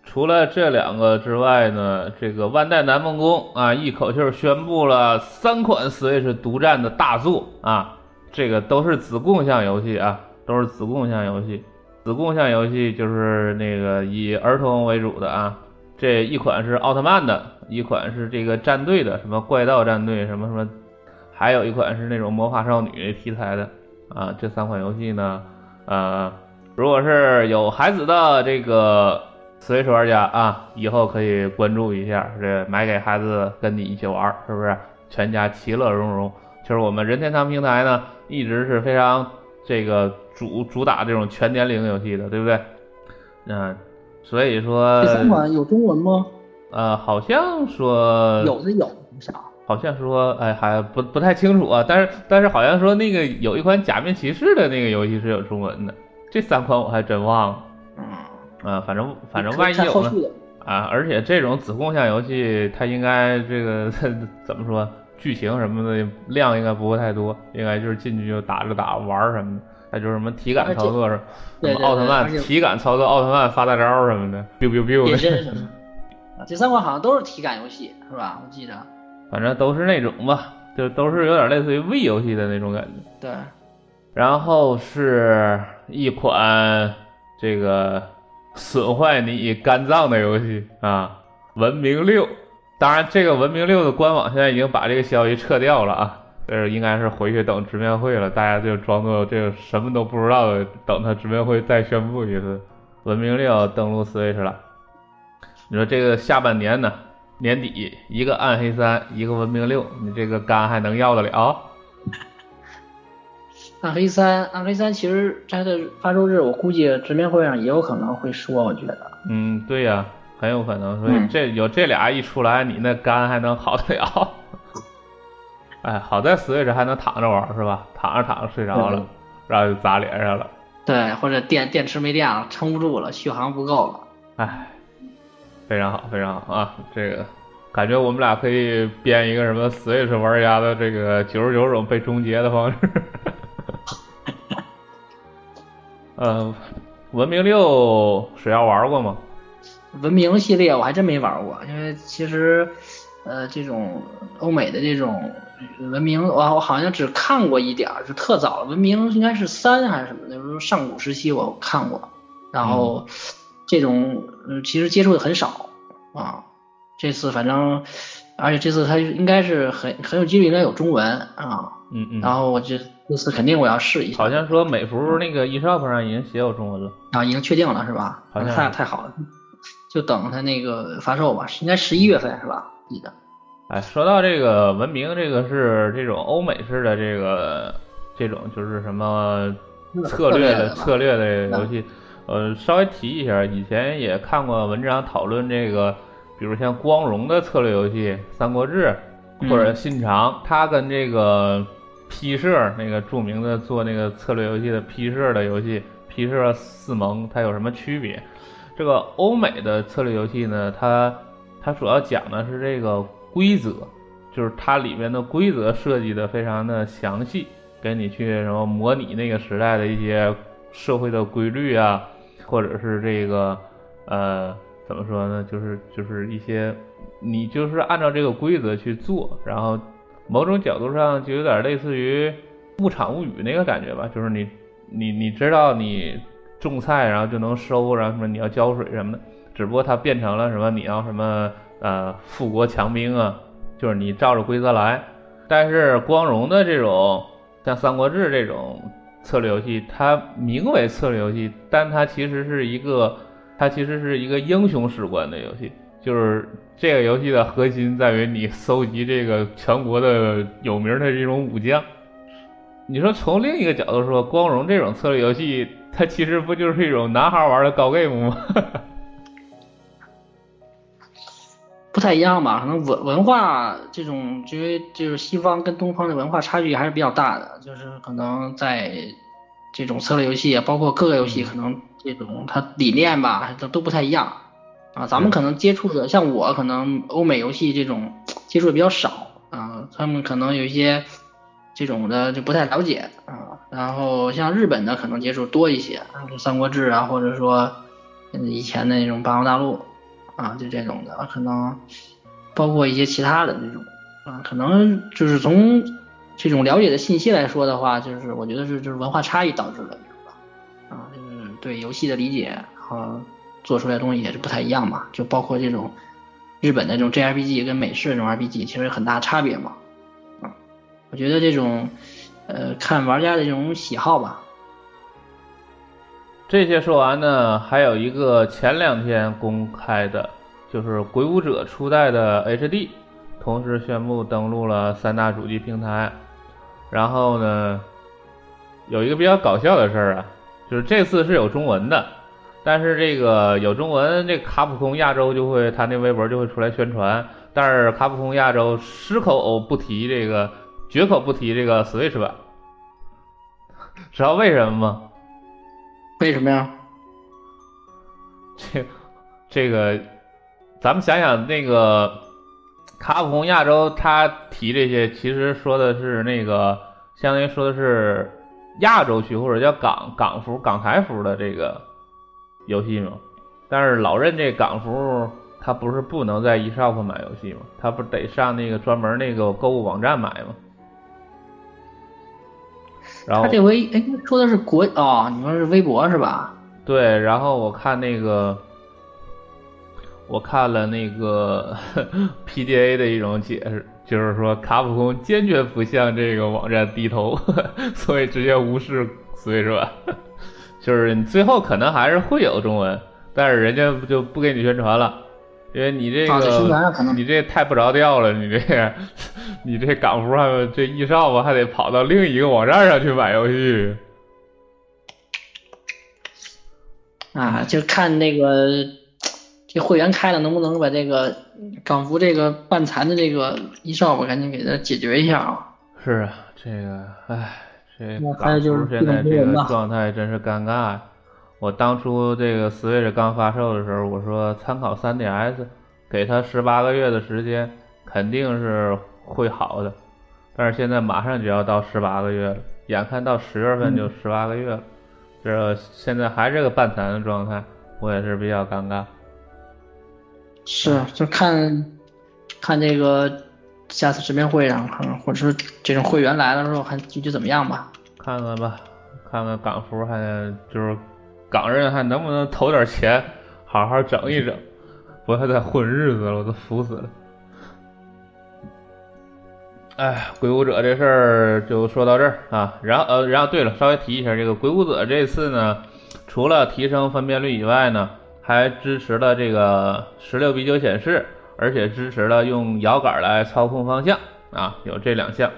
除了这两个之外呢，这个万代南梦宫啊，一口气宣布了三款 Switch 独占的大作啊，这个都是子共享游戏啊，都是子共享游戏。子共享游戏就是那个以儿童为主的啊，这一款是奥特曼的，一款是这个战队的，什么怪盗战队什么什么，还有一款是那种魔法少女题材的啊。这三款游戏呢，呃，如果是有孩子的这个 Switch 玩家啊，以后可以关注一下，这买给孩子跟你一起玩，是不是？全家其乐融融。其实我们任天堂平台呢，一直是非常这个。主主打这种全年龄游戏的，对不对？嗯，所以说这三款有中文吗？呃，好像说有的有，啥好像说，哎，还不不太清楚啊。但是但是好像说那个有一款假面骑士的那个游戏是有中文的，这三款我还真忘了。嗯，啊，反正反正万一有呢啊，而且这种子共享游戏，它应该这个 怎么说，剧情什么的量应该不会太多，应该就是进去就打着打玩什么的。还就是什么体感操作，什么奥特曼体感操作，奥特曼发大招什么的，biu biu biu 这三款好像都是体感游戏，是吧？我记得。反正都是那种吧，就都是有点类似于 V 游戏的那种感觉。对。然后是一款这个损坏你肝脏的游戏啊，《文明六》。当然，这个《文明六》的官网现在已经把这个消息撤掉了啊。呃，应该是回去等直面会了，大家就装作这个什么都不知道的，等他直面会再宣布一次。文明六登陆 Switch 了。你说这个下半年呢，年底一个暗黑三，一个文明六，你这个肝还能要得了？暗黑三，暗黑三其实它的发售日，我估计直面会上也有可能会说，我觉得。嗯，对呀，很有可能。所以这有这俩一出来，你那肝还能好得了？哎，好在 Switch 还能躺着玩是吧？躺着躺着睡着了，然后就砸脸上了。对，或者电电池没电了，撑不住了，续航不够了。哎，非常好，非常好啊！这个感觉我们俩可以编一个什么 Switch 玩家的这个九十九种被终结的方式。呃，文明六水妖玩过吗？文明系列我还真没玩过，因为其实呃这种欧美的这种文明，我我好像只看过一点儿，是特早文明应该是三还是什么的，就是上古时期我看过，然后这种嗯其实接触的很少啊，这次反正而且这次它应该是很很有几率应该有中文啊，嗯嗯，然后我这。这次肯定我要试一下。好像说美服那个 eShop 上已经写有中文了啊，已经确定了是吧？好像太太好了，就等它那个发售吧，应该十一月份是吧？记得。哎，说到这个文明，这个是这种欧美式的这个这种就是什么策略的策略的游戏，呃，稍微提一下，以前也看过文章讨论这个，比如像光荣的策略游戏《三国志》或者《信长》，它跟这个。P 社那个著名的做那个策略游戏的 P 社的游戏，P 社四盟它有什么区别？这个欧美的策略游戏呢，它它主要讲的是这个规则，就是它里面的规则设计的非常的详细，跟你去什么模拟那个时代的一些社会的规律啊，或者是这个呃怎么说呢？就是就是一些你就是按照这个规则去做，然后。某种角度上就有点类似于《牧场物语》那个感觉吧，就是你你你知道你种菜然后就能收，然后什么你要浇水什么的，只不过它变成了什么你要什么呃富国强兵啊，就是你照着规则来。但是光荣的这种像《三国志》这种策略游戏，它名为策略游戏，但它其实是一个它其实是一个英雄史观的游戏。就是这个游戏的核心在于你搜集这个全国的有名的这种武将。你说从另一个角度说，光荣这种策略游戏，它其实不就是一种男孩玩的高 game 吗？不太一样吧？可能文文化这种，因为就是西方跟东方的文化差距还是比较大的，就是可能在这种策略游戏，包括各个游戏，可能这种它理念吧，都都不太一样。啊，咱们可能接触的，像我可能欧美游戏这种接触的比较少啊，他们可能有一些这种的就不太了解啊。然后像日本的可能接触多一些，《三国志》啊，或者说以前的那种《霸王大陆》啊，就这种的，可能包括一些其他的这种啊，可能就是从这种了解的信息来说的话，就是我觉得是就是文化差异导致的，啊，就是对游戏的理解和。做出来的东西也是不太一样嘛，就包括这种日本的这种 JRPG 跟美式这种 RPG 其实很大差别嘛，啊，我觉得这种呃看玩家的这种喜好吧。这些说完呢，还有一个前两天公开的，就是《鬼武者》初代的 HD，同时宣布登陆了三大主机平台。然后呢，有一个比较搞笑的事儿啊，就是这次是有中文的。但是这个有中文，这卡普空亚洲就会他那微博就会出来宣传。但是卡普空亚洲矢口不提这个，绝口不提这个 Switch 版，知道为什么吗？为什么呀？这这个，咱们想想那个卡普空亚洲，他提这些其实说的是那个，相当于说的是亚洲区或者叫港港服、港台服的这个。游戏嘛，但是老任这港服他不是不能在 eShop 买游戏吗？他不得上那个专门那个购物网站买吗？然后他这回哎说的是国哦，你说是微博是吧？对，然后我看那个，我看了那个 PDA 的一种解释，就是说卡普空坚决不向这个网站低头，所以直接无视，所以说。就是你最后可能还是会有中文，但是人家就不给你宣传了，因为你这个你这太不着调了，你这个 你这港服还这一少吧还得跑到另一个网站上去买游戏。啊，就看那个这会员开了能不能把这个港服这个半残的这个一少吧，赶紧给他解决一下啊。是啊，这个，唉，这港就是服现在这个状态真是尴尬呀。我当初这个 Switch 刚发售的时候，我说参考 3DS，给它十八个月的时间，肯定是会好的。但是现在马上就要到十八个月了，眼看到十月份就十八个月了，这现在还是个半残的状态，我也是比较尴尬。是，就看看这个下次直面会上，看或者是这种会员来了之后，看具体怎么样吧。看看吧，看看港服还就是港人还能不能投点钱，好好整一整，不要再混日子了，我都服死了。哎，鬼舞者这事儿就说到这儿啊。然后呃，然后对了，稍微提一下，这个鬼舞者这次呢，除了提升分辨率以外呢，还支持了这个十六比九显示，而且支持了用摇杆来操控方向啊，有这两项。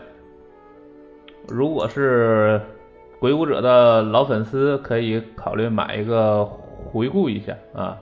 如果是鬼武者的老粉丝，可以考虑买一个回顾一下啊。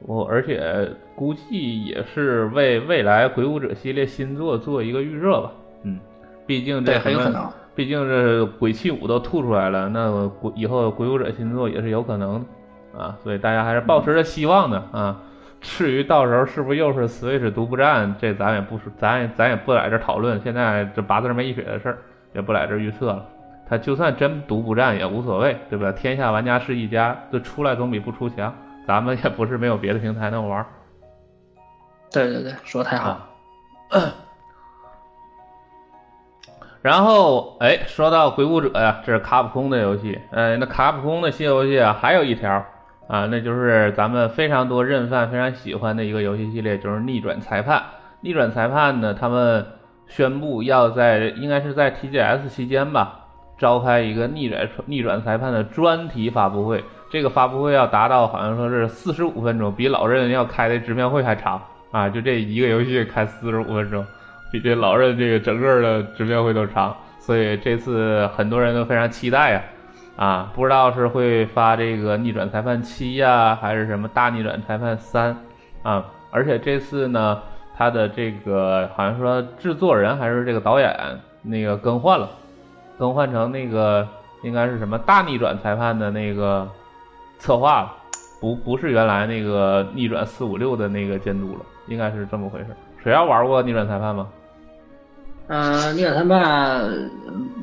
我而且估计也是为未来鬼武者系列新作做一个预热吧。嗯，毕竟这对，很有可能。毕竟这鬼泣五都吐出来了，那鬼以后鬼武者新作也是有可能的啊，所以大家还是抱持着希望的啊。至于到时候是不是又是 Switch 独步战，这咱也不说，咱也咱也不在这讨论。现在这八字没一撇的事儿，也不在这预测了。他就算真独不战也无所谓，对吧？天下玩家是一家，这出来总比不出强。咱们也不是没有别的平台能玩儿。对对对，说得太好。啊 然后，哎，说到鬼谷者呀，这是卡普空的游戏。呃，那卡普空的新游戏啊，还有一条啊，那就是咱们非常多认饭非常喜欢的一个游戏系列，就是逆转裁判。逆转裁判呢，他们宣布要在应该是在 TGS 期间吧，召开一个逆转逆转裁判的专题发布会。这个发布会要达到好像说是四十五分钟，比老任要开的直面会还长啊！就这一个游戏开四十五分钟。比这老任这个整个的直面会都长，所以这次很多人都非常期待呀、啊，不知道是会发这个逆转裁判七呀，还是什么大逆转裁判三啊？而且这次呢，他的这个好像说制作人还是这个导演那个更换了，更换成那个应该是什么大逆转裁判的那个策划了，不不是原来那个逆转四五六的那个监督了，应该是这么回事。谁要玩过逆转裁判吗？呃，逆转裁判，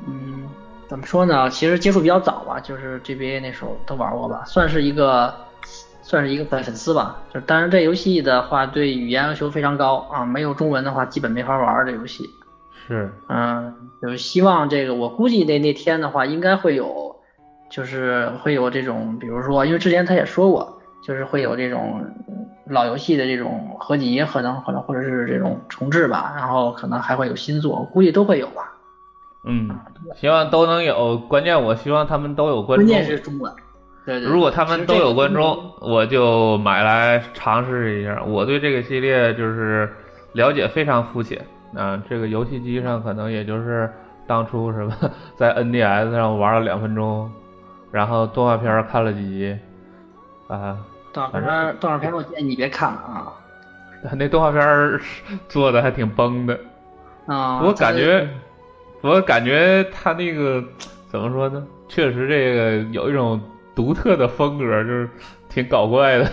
嗯，怎么说呢？其实接触比较早吧，就是 GBA 那时候都玩过吧，算是一个，算是一个粉粉丝吧。就当然这游戏的话，对语言要求非常高啊，没有中文的话，基本没法玩这游戏。是，嗯，就是希望这个，我估计那那天的话，应该会有，就是会有这种，比如说，因为之前他也说过，就是会有这种嗯老游戏的这种合集，可能可能或者是这种重置吧，然后可能还会有新作，我估计都会有吧。嗯，希望都能有。关键我希望他们都有观众。关键是中文。对对。如果他们都有观众，我就买来尝试一下。我对这个系列就是了解非常肤浅啊，这个游戏机上可能也就是当初什么在 NDS 上玩了两分钟，然后动画片看了几集啊，动画片，动画片我建议你别看了啊。那动画片做的还挺崩的。啊、我感觉，我感觉他那个怎么说呢？确实，这个有一种独特的风格，就是挺搞怪的。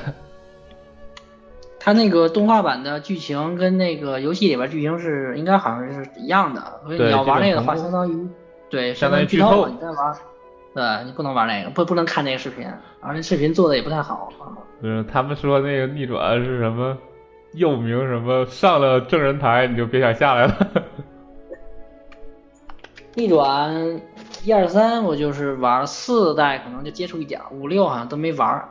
它那个动画版的剧情跟那个游戏里边剧情是应该好像是一样的，所以你要玩那个的话，相当于对相当于剧透你再玩，对你不能玩那个，不不能看那个视频，而且视频做的也不太好啊。嗯，他们说那个逆转是什么？又名什么？上了证人台你就别想下来了。逆转一二三我就是玩四代可能就接触一点，五六好像都没玩，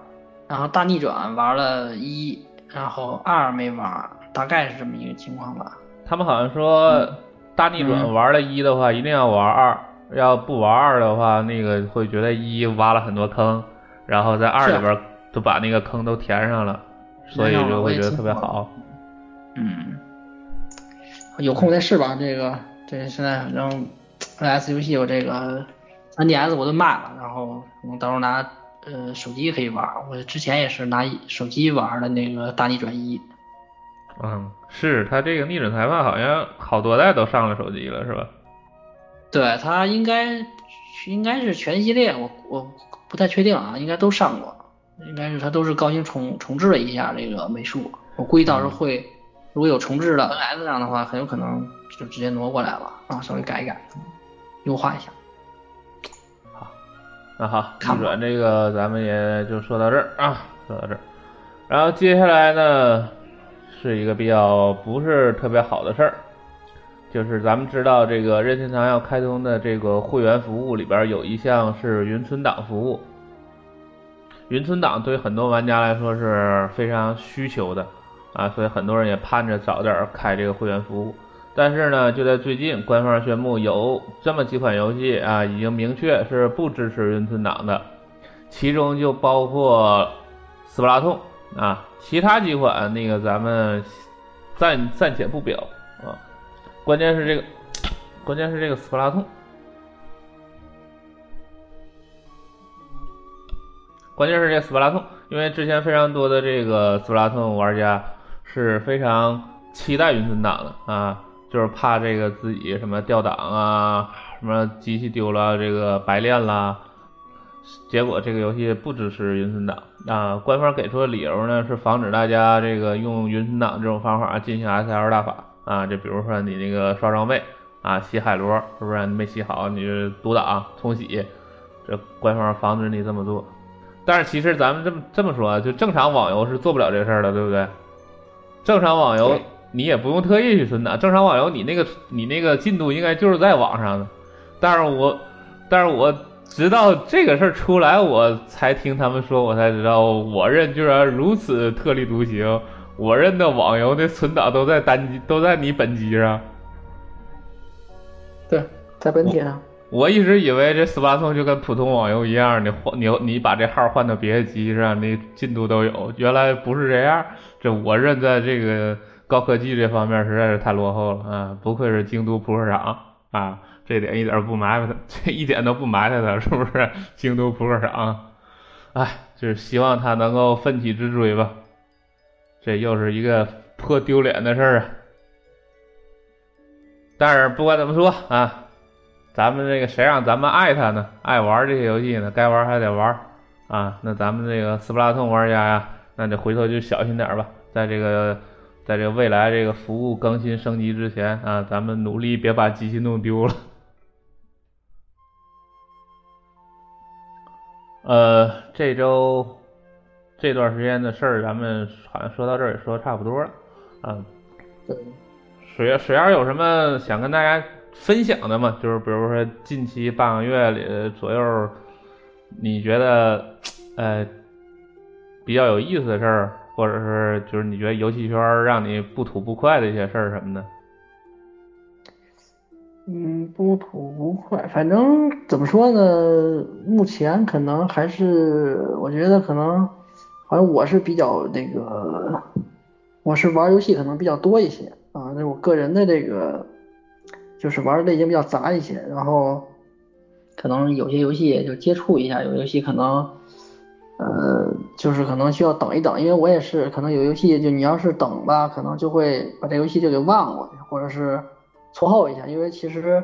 然后大逆转玩了一，然后二没玩，大概是这么一个情况吧。他们好像说大逆转玩了一的话，一定要玩二，要不玩二的话，那个会觉得一挖了很多坑。然后在二里边都把那个坑都填上了，所以就会觉得特别好。嗯，有空再试吧。这个这现在反正 NS 游戏我这个 NDS 我都卖了，然后可能到时候拿呃手机可以玩。我之前也是拿手机玩的那个大逆转一。嗯，是他这个逆转裁判好像好多代都上了手机了，是吧？对他应该应该是全系列，我我不太确定啊，应该都上过，应该是他都是高清重重置了一下这个美术，我估计到时候会如果有重置的 NS 上的话，很有可能就直接挪过来了啊，稍微改一改，优化一下。好，那好，逆转这个咱们也就说到这儿啊，说到这儿，然后接下来呢？是一个比较不是特别好的事儿，就是咱们知道这个任天堂要开通的这个会员服务里边有一项是云存档服务。云存档对很多玩家来说是非常需求的啊，所以很多人也盼着早点开这个会员服务。但是呢，就在最近，官方宣布有这么几款游戏啊，已经明确是不支持云存档的，其中就包括斯普拉痛。啊，其他几款那个咱们暂暂且不表啊，关键是这个，关键是这个斯普拉痛，关键是这斯普拉痛，因为之前非常多的这个斯普拉痛玩家是非常期待云存档的啊，就是怕这个自己什么掉档啊，什么机器丢了，这个白练啦。结果这个游戏不支持云存档啊，官方给出的理由呢是防止大家这个用云存档这种方法进行 SL 大法啊，就比如说你那个刷装备啊，洗海螺是不是你没洗好，你就读档重洗，这官方防止你这么做。但是其实咱们这么这么说，就正常网游是做不了这事儿的，对不对？正常网游你也不用特意去存档，正常网游你那个你那个进度应该就是在网上的。但是我但是我。直到这个事儿出来，我才听他们说，我才知道我认居然如此特立独行。我认的网游的存档都在单机，都在你本机上。对，在本机上。我一直以为这斯巴通就跟普通网游一样，你换你你把这号换到别的机上，那进度都有。原来不是这样，这我认在这个高科技这方面实在是太落后了啊！不愧是京都扑克场啊！这点一点不埋汰他，这一点都不埋汰他，是不是？京都扑克场，哎，就是希望他能够奋起直追吧。这又是一个颇丢脸的事儿啊。但是不管怎么说啊，咱们这个谁让咱们爱他呢？爱玩这些游戏呢？该玩还得玩啊。那咱们这个斯普拉通玩家呀，那得回头就小心点吧。在这个，在这个未来这个服务更新升级之前啊，咱们努力别把机器弄丢了。呃，这周这段时间的事儿，咱们好像说到这儿也说差不多了。嗯，水水儿有什么想跟大家分享的吗？就是比如说近期半个月里左右，你觉得呃比较有意思的事儿，或者是就是你觉得游戏圈让你不吐不快的一些事儿什么的。嗯，不吐不快，反正怎么说呢？目前可能还是，我觉得可能，反正我是比较那个，我是玩游戏可能比较多一些啊。那我个人的这个，就是玩的类型比较杂一些，然后可能有些游戏就接触一下，有游戏可能，呃，就是可能需要等一等，因为我也是可能有游戏就你要是等吧，可能就会把这游戏就给忘了，或者是。错后一下，因为其实，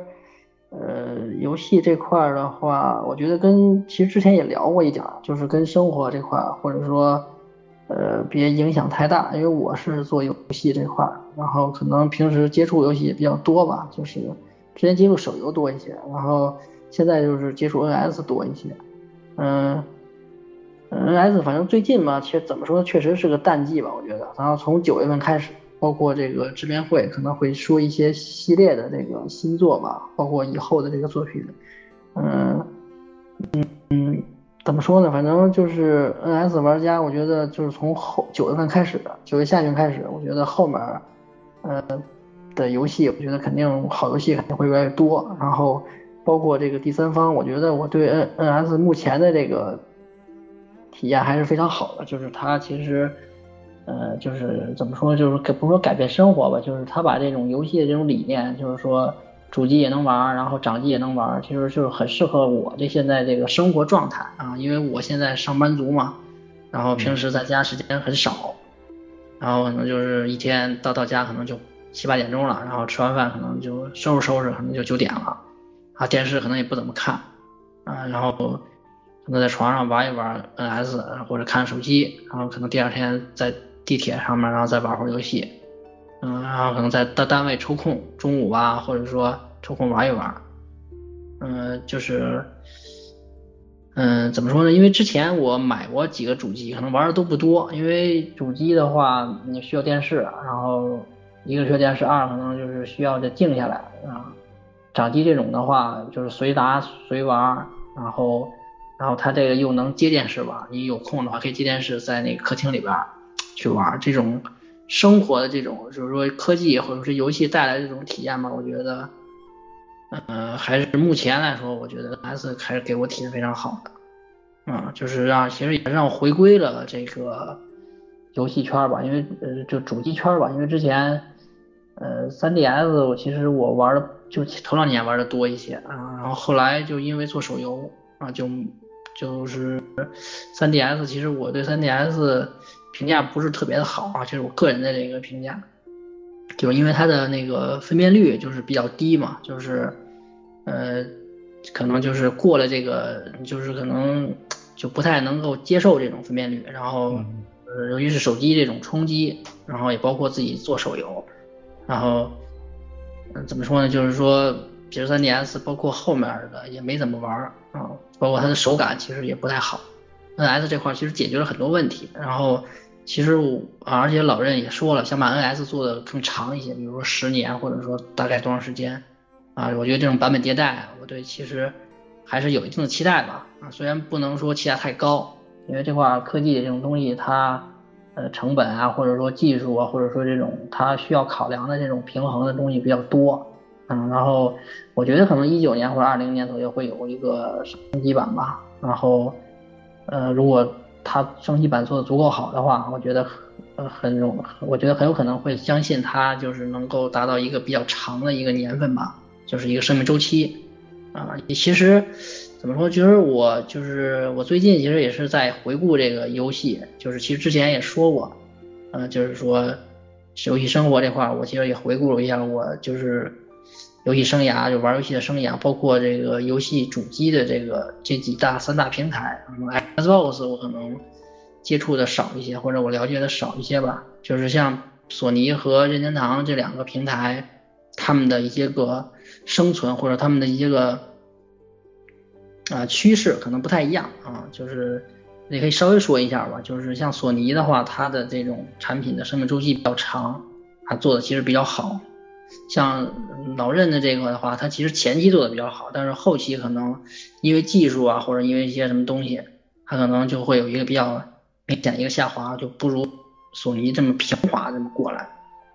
呃，游戏这块的话，我觉得跟其实之前也聊过一点，就是跟生活这块，或者说，呃，别影响太大。因为我是做游戏这块，然后可能平时接触游戏也比较多吧，就是之前接触手游多一些，然后现在就是接触 NS 多一些。嗯，NS 反正最近嘛，其实怎么说，确实是个淡季吧，我觉得。然后从九月份开始。包括这个直面会可能会说一些系列的这个新作吧，包括以后的这个作品，嗯嗯嗯，怎么说呢？反正就是 NS 玩家，我觉得就是从后九月份开始，九月下旬开始，我觉得后面呃的游戏，我觉得肯定好游戏肯定会越来越多。然后包括这个第三方，我觉得我对 N NS 目前的这个体验还是非常好的，就是它其实，呃，就是怎么说，就是改不说改变生活吧，就是它把这种游戏的这种理念，就是说主机也能玩，然后掌机也能玩，其实就是很适合我这现在这个生活状态啊，因为我现在上班族嘛，然后平时在家时间很少，然后可能就是一天到到家可能就七八点钟了，然后吃完饭可能就收拾收拾，可能就九点了，啊，电视可能也不怎么看，啊，然后。可能在床上玩一玩 NS 或者看手机，然后可能第二天在地铁上面，然后再玩会儿游戏，嗯，然后可能在单单位抽空中午吧，或者说抽空玩一玩，嗯，就是，嗯，怎么说呢？因为之前我买过几个主机，可能玩的都不多，因为主机的话你需要电视，然后一个需要电视，二可能就是需要就静下来啊。掌机这种的话就是随打随玩，然后。然后它这个又能接电视玩，你有空的话可以接电视，在那个客厅里边去玩这种生活的这种，就是说科技或者是游戏带来这种体验吧。我觉得，嗯，还是目前来说，我觉得 S 还是给我体验非常好的，嗯，就是让其实也让我回归了这个游戏圈吧，因为呃就主机圈吧，因为之前呃 3DS 我其实我玩的就头两年玩的多一些啊，然后后来就因为做手游啊就。就是三 DS，其实我对三 DS 评价不是特别的好啊，就是我个人的这个评价，就是因为它的那个分辨率就是比较低嘛，就是呃，可能就是过了这个，就是可能就不太能够接受这种分辨率，然后呃，尤其是手机这种冲击，然后也包括自己做手游，然后嗯，怎么说呢？就是说，比如三 DS，包括后面的也没怎么玩啊。包括它的手感其实也不太好，NS 这块其实解决了很多问题。然后其实我而且老任也说了，想把 NS 做的更长一些，比如说十年或者说大概多长时间啊？我觉得这种版本迭代，我对其实还是有一定的期待吧。啊，虽然不能说期待太高，因为这块科技这种东西它呃成本啊，或者说技术啊，或者说这种它需要考量的这种平衡的东西比较多。嗯，然后我觉得可能一九年或者二零年左右会有一个升级版吧。然后，呃，如果它升级版做的足够好的话，我觉得呃很容，我觉得很有可能会相信它就是能够达到一个比较长的一个年份吧，就是一个生命周期。啊，其实怎么说，其实我就是我最近其实也是在回顾这个游戏，就是其实之前也说过，嗯，就是说游戏生活这块，我其实也回顾了一下，我就是。游戏生涯就玩游戏的生涯，包括这个游戏主机的这个这几大三大平台，Xbox 我可能接触的少一些，或者我了解的少一些吧。就是像索尼和任天堂这两个平台，他们的一些个生存或者他们的一些个啊趋势可能不太一样啊。就是你可以稍微说一下吧。就是像索尼的话，它的这种产品的生命周期比较长，它做的其实比较好。像老任的这个的话，他其实前期做的比较好，但是后期可能因为技术啊，或者因为一些什么东西，他可能就会有一个比较明显一个下滑，就不如索尼这么平滑这么过来。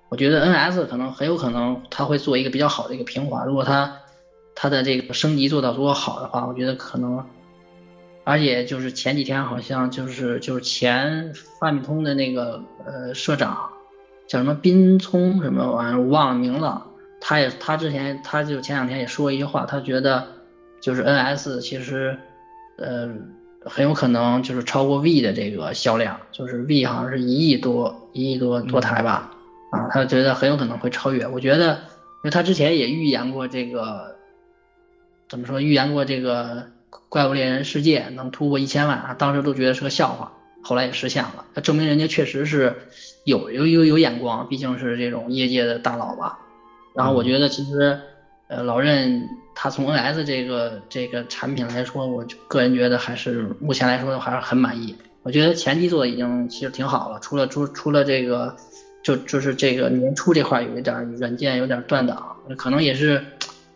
我觉得 NS 可能很有可能他会做一个比较好的一个平滑，如果他他的这个升级做到足够好的话，我觉得可能，而且就是前几天好像就是就是前发米通的那个呃社长。叫什么滨聪什么玩意儿，我忘了名了。他也他之前他就前两天也说过一句话，他觉得就是 NS 其实呃很有可能就是超过 V 的这个销量，就是 V 好像是一亿多一亿多多台吧啊，他觉得很有可能会超越。我觉得因为他之前也预言过这个怎么说预言过这个怪物猎人世界能突破一千万啊，当时都觉得是个笑话。后来也实现了，那证明人家确实是有有有有眼光，毕竟是这种业界的大佬吧。然后我觉得其实，呃，老任他从 NS 这个这个产品来说，我个人觉得还是目前来说还是很满意。我觉得前期做的已经其实挺好了，除了除除了这个就就是这个年初这块有一点软件有点断档，可能也是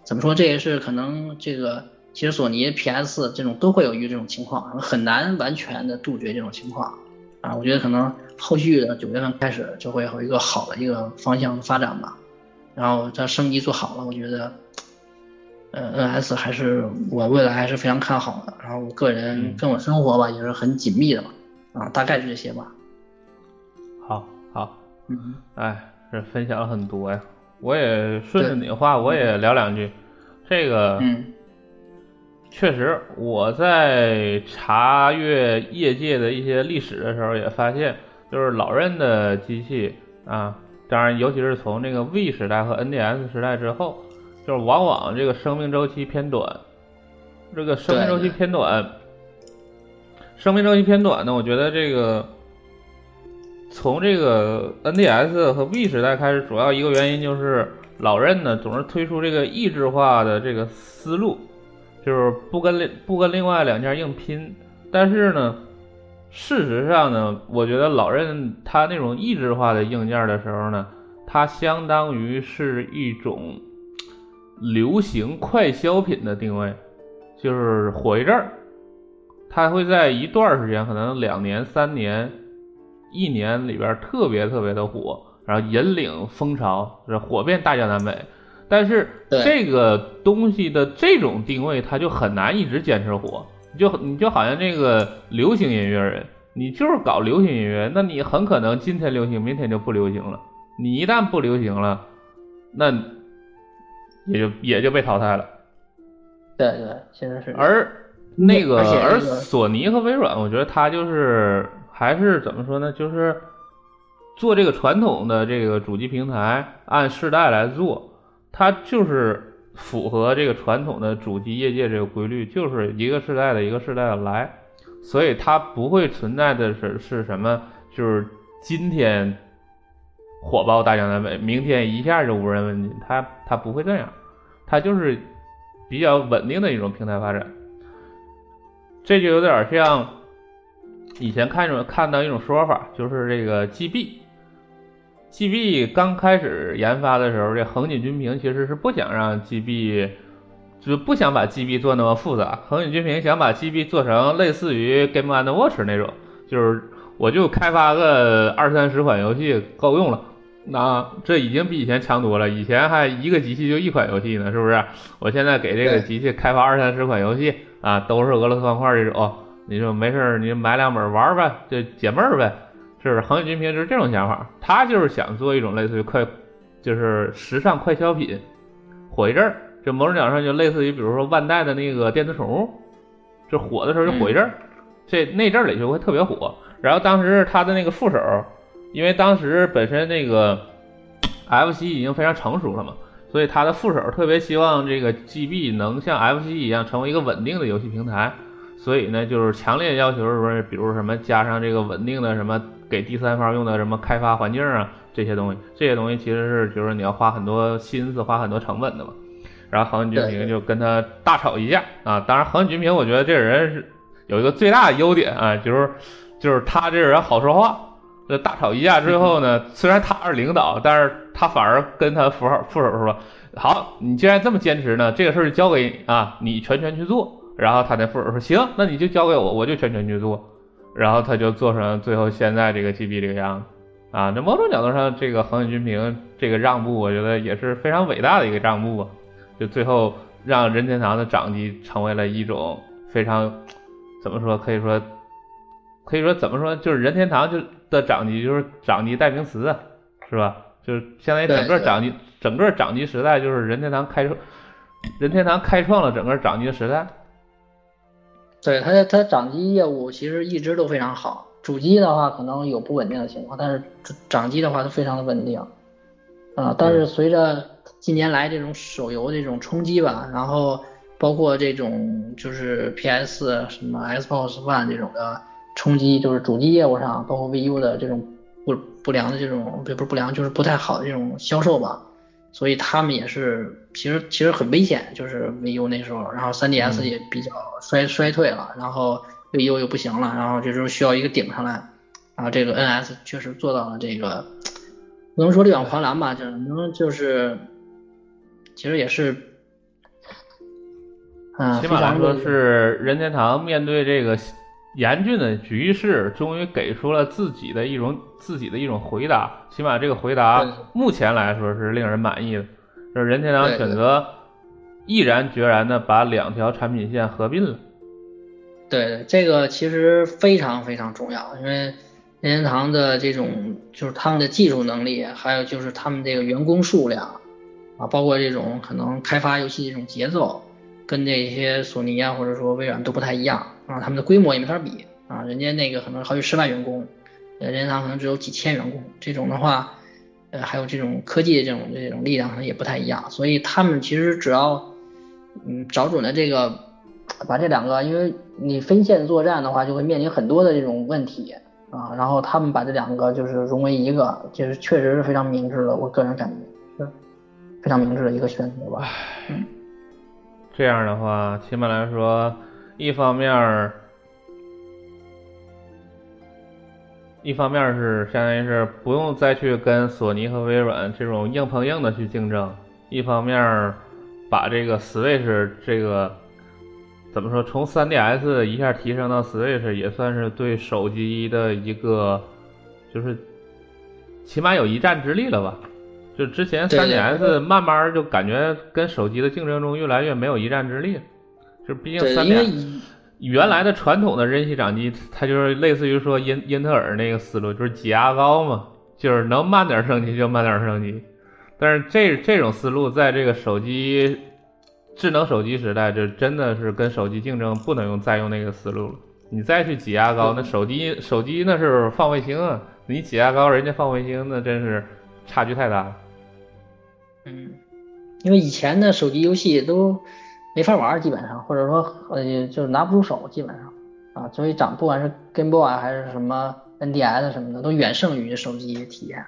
怎么说，这也是可能这个。其实索尼 PS 这种都会有遇这种情况，很难完全的杜绝这种情况啊。我觉得可能后续的九月份开始就会有一个好的一个方向发展吧。然后它升级做好了，我觉得呃，NS 还是我未来还是非常看好的。然后我个人嗯跟我生活吧也是很紧密的嘛，啊，大概是这些吧。好好，嗯，哎，这分享了很多呀。我也顺着你的话，我也聊两句。这个，嗯确实，我在查阅业界的一些历史的时候，也发现，就是老任的机器啊，当然，尤其是从这个 V 时代和 NDS 时代之后，就是往往这个生命周期偏短。这个生命周期偏短，生命周期偏短呢，我觉得这个从这个 NDS 和 V 时代开始，主要一个原因就是老任呢总是推出这个抑制化的这个思路，就是不跟不跟另外两家硬拼。但是呢，事实上呢，我觉得老任他那种抑制化的硬件的时候呢，它相当于是一种流行快消品的定位，就是火一阵儿，它会在一段时间，可能两年、三年、一年里边特别特别的火，然后引领风潮，是火遍大江南北。但是这个东西的这种定位，它就很难一直坚持火。你就你就好像这个流行音乐人，你就是搞流行音乐，那你很可能今天流行，明天就不流行了。你一旦不流行了，那也就也就被淘汰了。对对，现在是。而那个而索尼和微软，我觉得它就是还是怎么说呢？就是做这个传统的这个主机平台，按世代来做，它就是符合这个传统的主机业界这个规律，就是一个世代的一个世代的来，所以它不会存在的是是什么？就是今天火爆大江南北，明天一下就无人问津，它它不会这样，它就是比较稳定的一种平台发展。这就有点像以前看种看到一种说法，就是这个 GB。GB 刚开始研发的时候，这横井军平其实是不想让 GB，就不想把 GB 做那么复杂。横井军平想把 GB 做成类似于 Game and Watch 那种，就是我就开发个二三十款游戏够用了。那这已经比以前强多了，以前还一个机器就一款游戏呢，是不是？我现在给这个机器开发二三十款游戏啊，都是俄罗斯方块这种，你说没事儿，你买两本玩呗，就解闷儿呗。是不是？横井军平就是这种想法，他就是想做一种类似于快，就是时尚快消品，火一阵儿，就某种角度上就类似于比如说万代的那个电子宠物，就火的时候就火一阵儿，这那阵儿里就会特别火。然后当时他的那个副手，因为当时本身那个 FC 已经非常成熟了嘛，所以他的副手特别希望这个 GB 能像 FC 一样成为一个稳定的游戏平台，所以呢，就是强烈要求说，比如什么加上这个稳定的什么给第三方用的什么开发环境啊这些东西，这些东西其实是就是你要花很多心思、花很多成本的嘛。然后横井军对平就跟他大吵一架啊！当然，横井军平我觉得这个人是有一个最大的优点啊，就是就是他这个人好说话。这大吵一架之后呢，虽然他是领导，但是他反而跟他副手副手说：“好，你既然这么坚持呢，这个事儿就交给你啊，你全权去做。”然后他那副手说：“行，那你就交给我，我就全权去做。”然后他就做成最后现在这个 GB 这个样子啊。那某种角度上，这个横井军平这个让步，我觉得也是非常伟大的一个让步啊。就最后让任天堂的掌机成为了一种非常怎么说，可以说可以说怎么说，就是任天堂就的掌机就是掌机代名词啊，是吧？就是相当于整个掌机整个掌机时代，就是任天堂开创任天堂开创了整个掌机的时代。对它它掌机业务其实一直都非常好，主机的话可能有不稳定的情况，但是掌机的话它非常的稳定，啊、但是随着近年来这种手游这种冲击吧，然后包括这种就是 PS 什么 Xbox One 这种的冲击，就是主机业务上，包括 VU 的这种不不良的这种不不是不良，就是不太好的这种销售吧，所以他们也是其实其实很危险，就是 VU 那时候，然后 3DS 嗯。也比较衰衰退了，然后 VU 又不行了，然后这时候需要一个顶上来，然后这个 NS 确实做到了这个，不能说力挽狂澜吧，只能就是其实也是，嗯，起码来说是任天堂面对这个严峻的局势，终于给出了自己的一种自己的一种回答。起码这个回答目前来说是令人满意的。就是任天堂选择毅然决然的把两条产品线合并了。对，这个其实非常非常重要，因为任天堂的这种就是他们的技术能力，还有就是他们这个员工数量啊，包括这种可能开发游戏这种节奏，跟这些索尼啊或者说微软都不太一样啊，他们的规模也没法比啊，人家那个可能好几十万员工，任天堂可能只有几千员工，这种的话，呃，还有这种科技的这种这种力量可能也不太一样，所以他们其实只要嗯找准了这个。把这两个，因为你分线作战的话，就会面临很多的这种问题啊。然后他们把这两个就是融为一个，就是确实是非常明智的，我个人感觉是非常明智的一个选择吧。嗯，这样的话，起码来说，一方面一方面是相当于是不用再去跟索尼和微软这种硬碰硬的去竞争，一方面把这个 Switch 这个。怎么说？从 3DS 一下提升到 Switch，也算是对手机的一个，就是起码有一战之力了吧？就之前 3DS 慢慢就感觉跟手机的竞争中越来越没有一战之力。就毕竟 3DS 原来的传统的任系掌机，它就是类似于说英英特尔那个思路，就是挤牙膏嘛，就是能慢点升级就慢点升级。但是这这种思路在这个手机。智能手机时代，就真的是跟手机竞争，不能用再用那个思路了。你再去挤牙膏，那手机手机那是放卫星啊，你挤牙膏，人家放卫星，那真是差距太大了。嗯，因为以前的手机游戏都没法玩，基本上或者说呃就是拿不出手，基本上啊，所以长不管是 Game Boy 还是什么 NDS 什么的，都远胜于手机体验。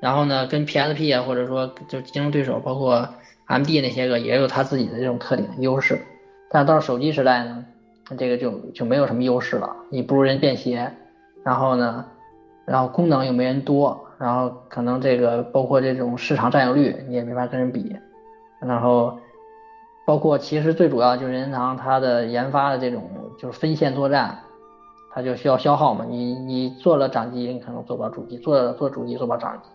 然后呢，跟 PSP 啊，或者说就竞争对手，包括。M D 那些个也有它自己的这种特点优势，但是到手机时代呢，这个就就没有什么优势了。你不如人便携，然后呢，然后功能又没人多，然后可能这个包括这种市场占有率你也没法跟人比，然后包括其实最主要就是任天堂它的研发的这种就是分线作战，它就需要消耗嘛。你你做了掌机，你可能做不了主机；做了做主机做不了掌机，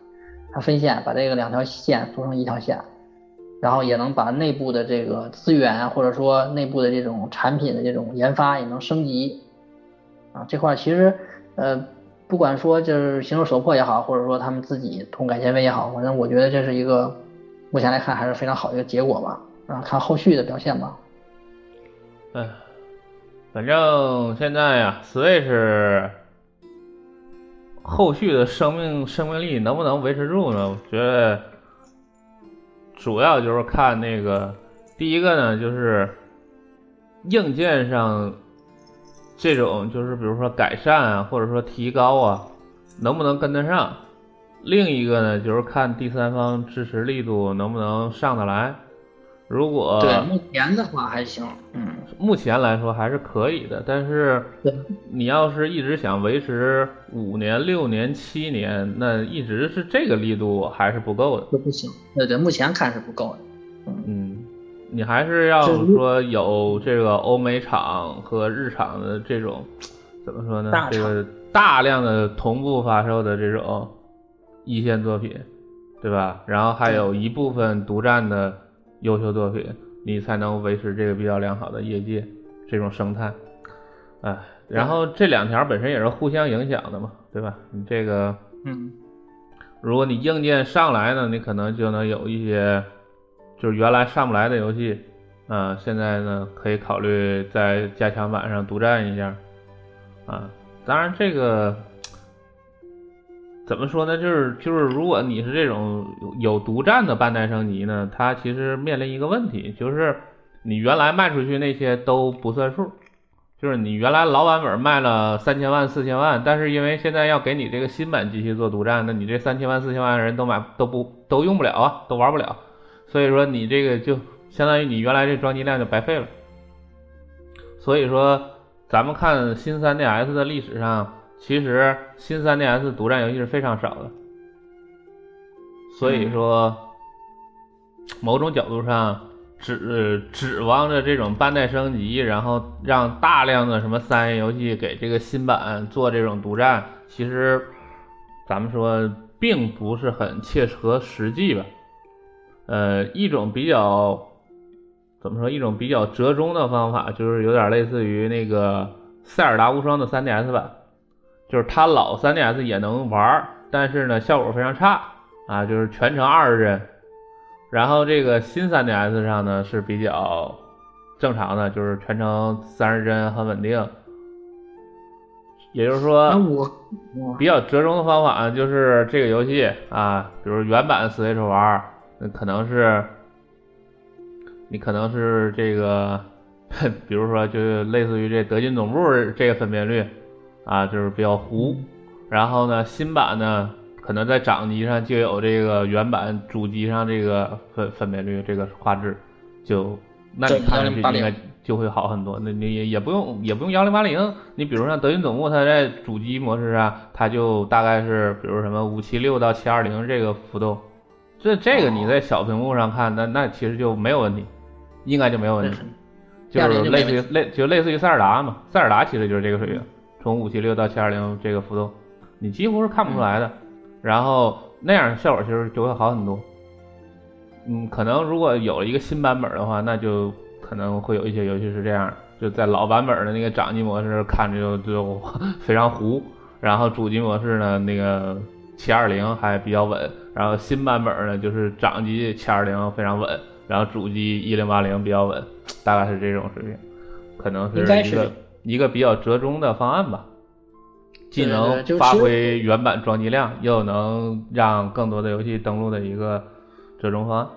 它分线把这个两条线做成一条线。然后也能把内部的这个资源，或者说内部的这种产品的这种研发也能升级，啊，这块其实，呃，不管说就是形手手破也好，或者说他们自己通改纤维也好，反正我觉得这是一个目前来看还是非常好的一个结果吧，啊，看后续的表现吧。哎，反正现在呀，Switch 后续的生命生命力能不能维持住呢？我觉得。主要就是看那个，第一个呢，就是硬件上这种，就是比如说改善啊，或者说提高啊，能不能跟得上？另一个呢，就是看第三方支持力度能不能上得来。如果对目前的话还行，嗯，目前来说还是可以的。但是你要是一直想维持五年、六年、七年，那一直是这个力度还是不够的。不行，对对，目前看是不够的。嗯，你还是要说有这个欧美厂和日厂的这种怎么说呢？这个大量的同步发售的这种一线作品，对吧？然后还有一部分独占的。优秀作品，你才能维持这个比较良好的业界这种生态，哎，然后这两条本身也是互相影响的嘛，对吧？你这个，嗯，如果你硬件上来呢，你可能就能有一些就是原来上不来的游戏，啊，现在呢可以考虑在加强版上独占一下，啊，当然这个。怎么说呢？就是就是，如果你是这种有独占的半代升级呢，它其实面临一个问题，就是你原来卖出去那些都不算数，就是你原来老版本卖了三千万四千万，但是因为现在要给你这个新版机器做独占，那你这三千万四千万人都买都不都用不了啊，都玩不了，所以说你这个就相当于你原来这装机量就白费了。所以说，咱们看新 3DS 的历史上。其实新 3DS 独占游戏是非常少的，所以说，某种角度上指指望着这种半代升级，然后让大量的什么三 A 游戏给这个新版做这种独占，其实咱们说并不是很切合实际吧。呃，一种比较怎么说一种比较折中的方法，就是有点类似于那个塞尔达无双的 3DS 版，就是它老 3DS 也能玩，但是呢效果非常差啊，就是全程二十帧。然后这个新 3DS 上呢是比较正常的，就是全程三十帧很稳定。也就是说，比较折中的方法呢，就是这个游戏啊，比如原版 Switch 玩，那可能是你可能是这个，比如说就类似于这德军总部这个分辨率啊，就是比较糊。然后呢，新版呢，可能在掌机上就有这个原版主机上这个分分辨率，这个画质就那你看上去应该。就会好很多，那你也也不用也不用幺零八零，你比如像德云总部，它在主机模式上，它就大概是比如什么五七六到七二零这个幅度，这这个你在小屏幕上看，那那其实就没有问题，应该就没有问题，就是类似于类就类似于塞尔达嘛，塞尔达其实就是这个水平，从五七六到七二零这个浮动，你几乎是看不出来的，然后那样效果其实就会好很多，嗯，可能如果有了一个新版本的话，那就。可能会有一些游戏是这样，就在老版本的那个掌机模式看着就就 非常糊，然后主机模式呢那个七二零还比较稳，然后新版本呢就是掌机七二零非常稳，然后主机一零八零比较稳，大概是这种水平，可能是一个一个比较折中的方案吧，既能发挥原版装机量，又能让更多的游戏登录的一个折中方案。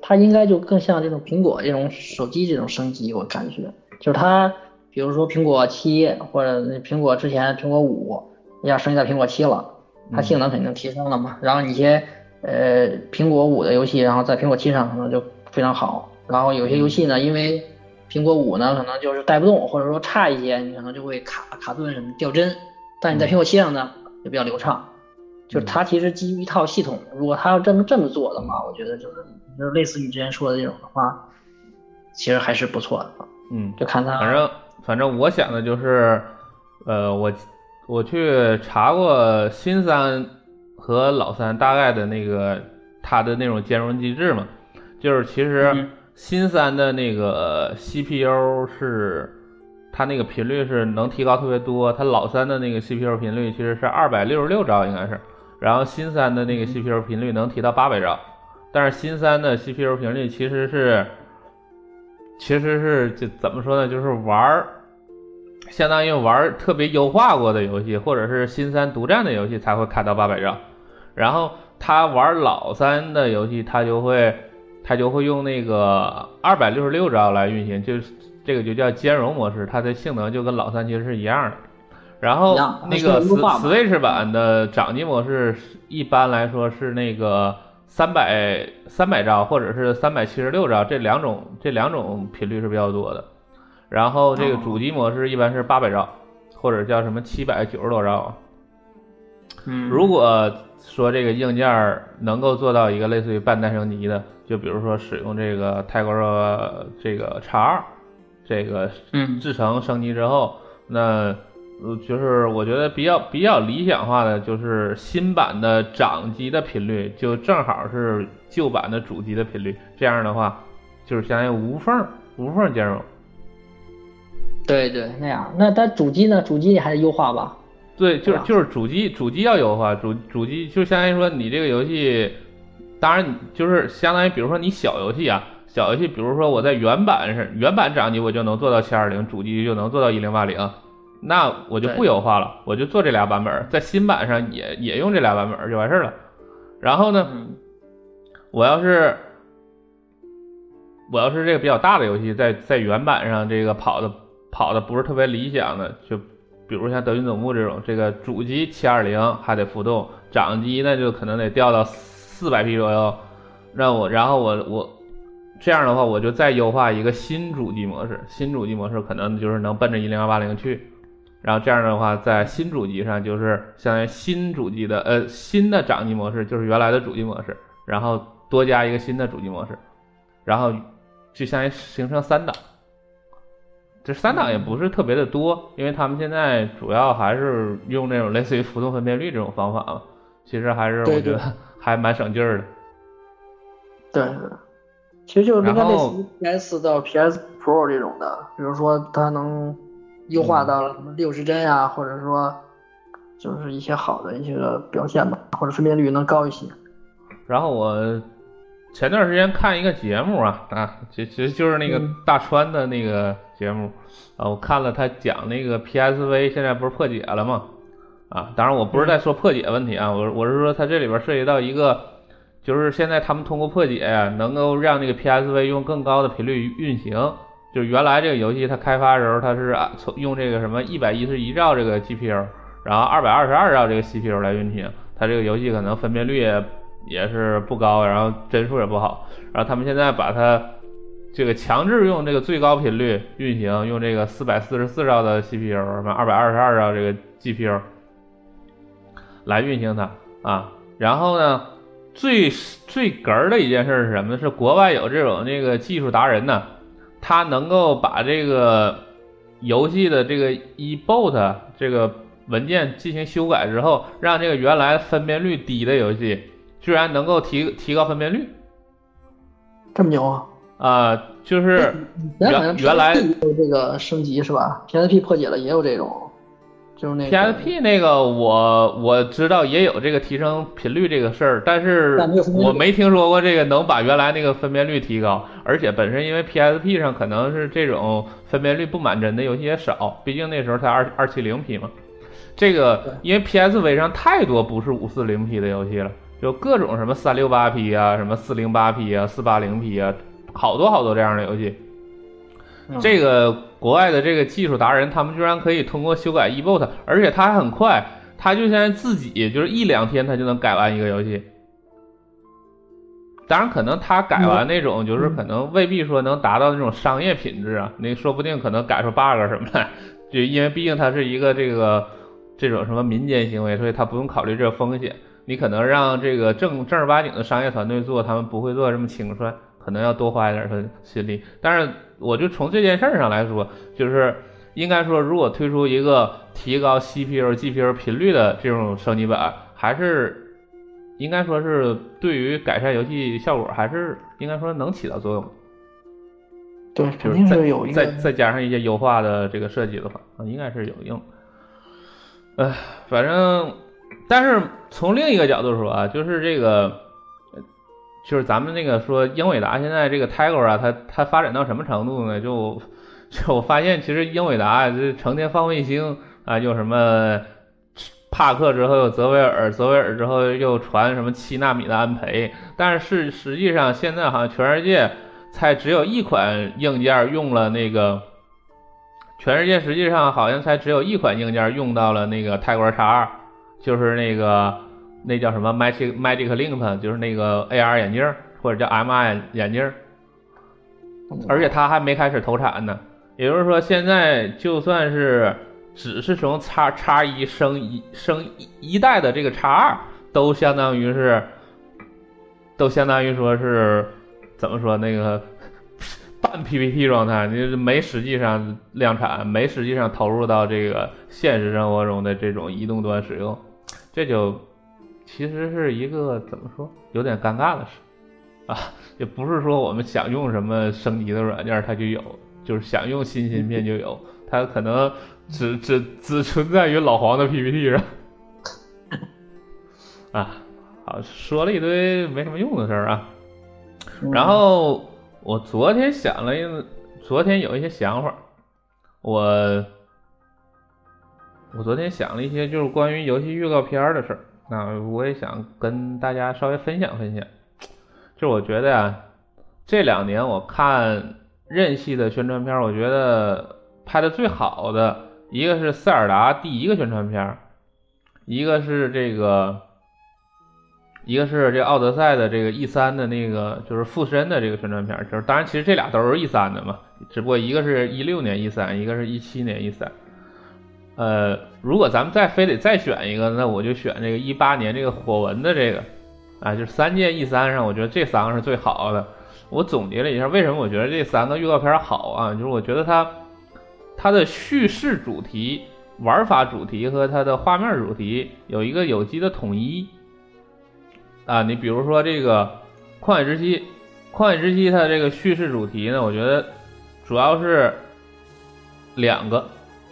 它应该就更像这种苹果这种手机这种升级，我感觉就是它，比如说苹果七或者苹果之前苹果五要升级到苹果七了，它性能肯定提升了嘛。然后一些呃苹果五的游戏，然后在苹果七上可能就非常好。然后有些游戏呢，因为苹果五呢可能就是带不动，或者说差一些，你可能就会卡卡顿什么掉帧。但你在苹果七上呢就比较流畅，就是它其实基于一套系统，如果它要这么这么做的话，我觉得就是。就是类似你之前说的这种的话，其实还是不错的。嗯，就看它。反正反正我想的就是，呃，我我去查过新三和老三大概的那个它的那种兼容机制嘛，就是其实新三的那个 CPU 是它那个频率是能提高特别多，它老三的那个 CPU 频率其实是二百六十六兆应该是，然后新三的那个 CPU 频率能提到八百兆。但是新三的 CPU 频率其实是，其实是就怎么说呢？就是玩儿，相当于玩儿特别优化过的游戏，或者是新三独占的游戏才会开到八百兆。然后他玩老三的游戏，他就会他就会用那个二百六十六兆来运行，就是这个就叫兼容模式，它的性能就跟老三其实是一样的。然后那个 Switch 版的掌机模式一般来说是那个。三百三百兆或者是三百七十六兆这两种这两种频率是比较多的，然后这个主机模式一般是八百兆或者叫什么七百九十多兆。嗯，如果说这个硬件能够做到一个类似于半代升级的，就比如说使用这个泰国热这个叉二这个制成升级之后，那。呃，就是我觉得比较比较理想化的，就是新版的掌机的频率就正好是旧版的主机的频率，这样的话就是相当于无缝无缝兼容。对对，那样。那它主机呢？主机你还得优化吧？对，就是就是主机主机要优化，主主机就相当于说你这个游戏，当然就是相当于比如说你小游戏啊，小游戏，比如说我在原版是原版掌机我就能做到七二零，主机就能做到一零八零。那我就不优化了，我就做这俩版本，在新版上也也用这俩版本就完事儿了。然后呢，我要是我要是这个比较大的游戏，在在原版上这个跑的跑的不是特别理想的，就比如像德军总部这种，这个主机七二零还得浮动，掌机那就可能得掉到四百 P 左右。让我然后我我这样的话，我就再优化一个新主机模式，新主机模式可能就是能奔着一零幺八零去。然后这样的话，在新主机上就是相当于新主机的呃新的掌机模式，就是原来的主机模式，然后多加一个新的主机模式，然后就相当于形成三档。这三档也不是特别的多，因为他们现在主要还是用那种类似于浮动分辨率这种方法嘛，其实还是我觉得 还蛮省劲儿的。对，其实就是应该类似于 PS 到 PS Pro 这种的，比如说它能优化到什么六十帧呀，或者说就是一些好的一些表现吧，或者分辨率能高一些。然后我前段时间看一个节目啊啊，其其实就是那个大川的那个节目啊，我看了他讲那个 PSV 现在不是破解了吗？啊，当然我不是在说破解问题啊，我我是说它这里边涉及到一个，就是现在他们通过破解能够让这个 PSV 用更高的频率运行。就是原来这个游戏它开发的时候，它是啊从用这个什么一百一十一兆这个 GPU，然后二百二十二兆这个 CPU 来运行，它这个游戏可能分辨率也是不高，然后帧数也不好。然后他们现在把它这个强制用这个最高频率运行，用这个四百四十四兆的 CPU，什么二百二十二兆这个 GPU。来运行它啊，然后呢，最最哏儿的一件事是什么呢？是国外有这种那个技术达人呢，他能够把这个游戏的这个 eBoot 这个文件进行修改之后，让这个原来分辨率低的游戏，居然能够提提高分辨率，这么牛啊！啊，就是原原来有这个升级是吧？PSP 破解了也有这种。就是那 PSP 那个，我我知道也有这个提升频率这个事儿，但是我没听说过这个能把原来那个分辨率提高。而且本身因为 PSP 上可能是这种分辨率不满帧的游戏也少，毕竟那时候才二二七零 P 嘛。这个因为 PSV 上太多不是五四零 P 的游戏了，就各种什么三六八 P 啊，什么四零八 P 啊，四八零 P 啊，好多好多这样的游戏。这个国外的这个技术达人，他们居然可以通过修改 eBot，而且他还很快，他就现在自己就是一两天他就能改完一个游戏。当然，可能他改完那种就是可能未必说能达到那种商业品质啊，那说不定可能改出 bug 什么来，就因为毕竟它是一个这个这种什么民间行为，所以他不用考虑这个风险。你可能让这个正正儿八经的商业团队做，他们不会做这么轻率。可能要多花一点的心力，但是我就从这件事上来说，就是应该说，如果推出一个提高 CPU、GPU 频率的这种升级版，还是应该说是对于改善游戏效果，还是应该说能起到作用。对，肯定是有一个。再再加上一些优化的这个设计的话，啊，应该是有用。哎，反正，但是从另一个角度说啊，就是这个。就是咱们那个说英伟达现在这个 Tiger 啊，它它发展到什么程度呢？就就我发现，其实英伟达这成天放卫星啊，又什么帕克之后又泽维尔，泽维尔之后又传什么七纳米的安培，但是实际上现在好像全世界才只有一款硬件用了那个，全世界实际上好像才只有一款硬件用到了那个泰国叉二，就是那个。那叫什么 Magic Magic Link，就是那个 AR 眼镜或者叫 MR 眼镜而且它还没开始投产呢。也就是说，现在就算是只是从叉叉一升一升一一代的这个叉二，都相当于是，都相当于说是怎么说那个半 PPT 状态，你没实际上量产，没实际上投入到这个现实生活中的这种移动端使用，这就。其实是一个怎么说，有点尴尬的事，啊，也不是说我们想用什么升级的软件它就有，就是想用新芯片就有，它可能只只只存在于老黄的 PPT 上，啊，好，说了一堆没什么用的事儿啊，然后我昨天想了一，昨天有一些想法，我我昨天想了一些就是关于游戏预告片的事儿。那我也想跟大家稍微分享分享，就我觉得呀，这两年我看任系的宣传片，我觉得拍的最好的一个是塞尔达第一个宣传片，一个是这个，一个是这奥德赛的这个 E 三的那个就是附身的这个宣传片，就是当然其实这俩都是 E 三的嘛，只不过一个是一六年 E 三，一个是一七年 E 三。呃，如果咱们再非得再选一个，那我就选这个一八年这个火纹的这个，啊，就是三剑一三上，我觉得这三个是最好的。我总结了一下，为什么我觉得这三个预告片好啊？就是我觉得它它的叙事主题、玩法主题和它的画面主题有一个有机的统一。啊，你比如说这个旷野之息，旷野之息它这个叙事主题呢，我觉得主要是两个，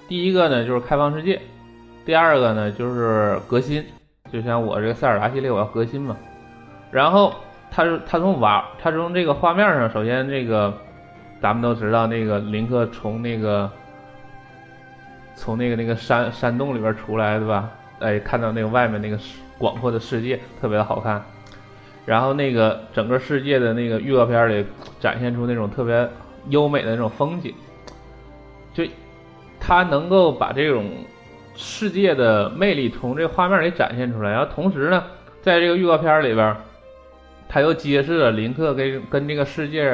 第一个呢就是开放世界，第二个呢就是革新，就像我这个塞尔达系列我要革新嘛。然后它是它从玩，它从这个画面上，首先这个咱们都知道那个林克从那个从那个那个山山洞里边出来，对吧？哎，看到那个外面那个广阔的世界，特别的好看。然后那个整个世界的那个预告片里展现出那种特别优美的那种风景，就它能够把这种世界的魅力从这画面里展现出来。然后同时呢，在这个预告片里边，它又揭示了林克跟跟这个世界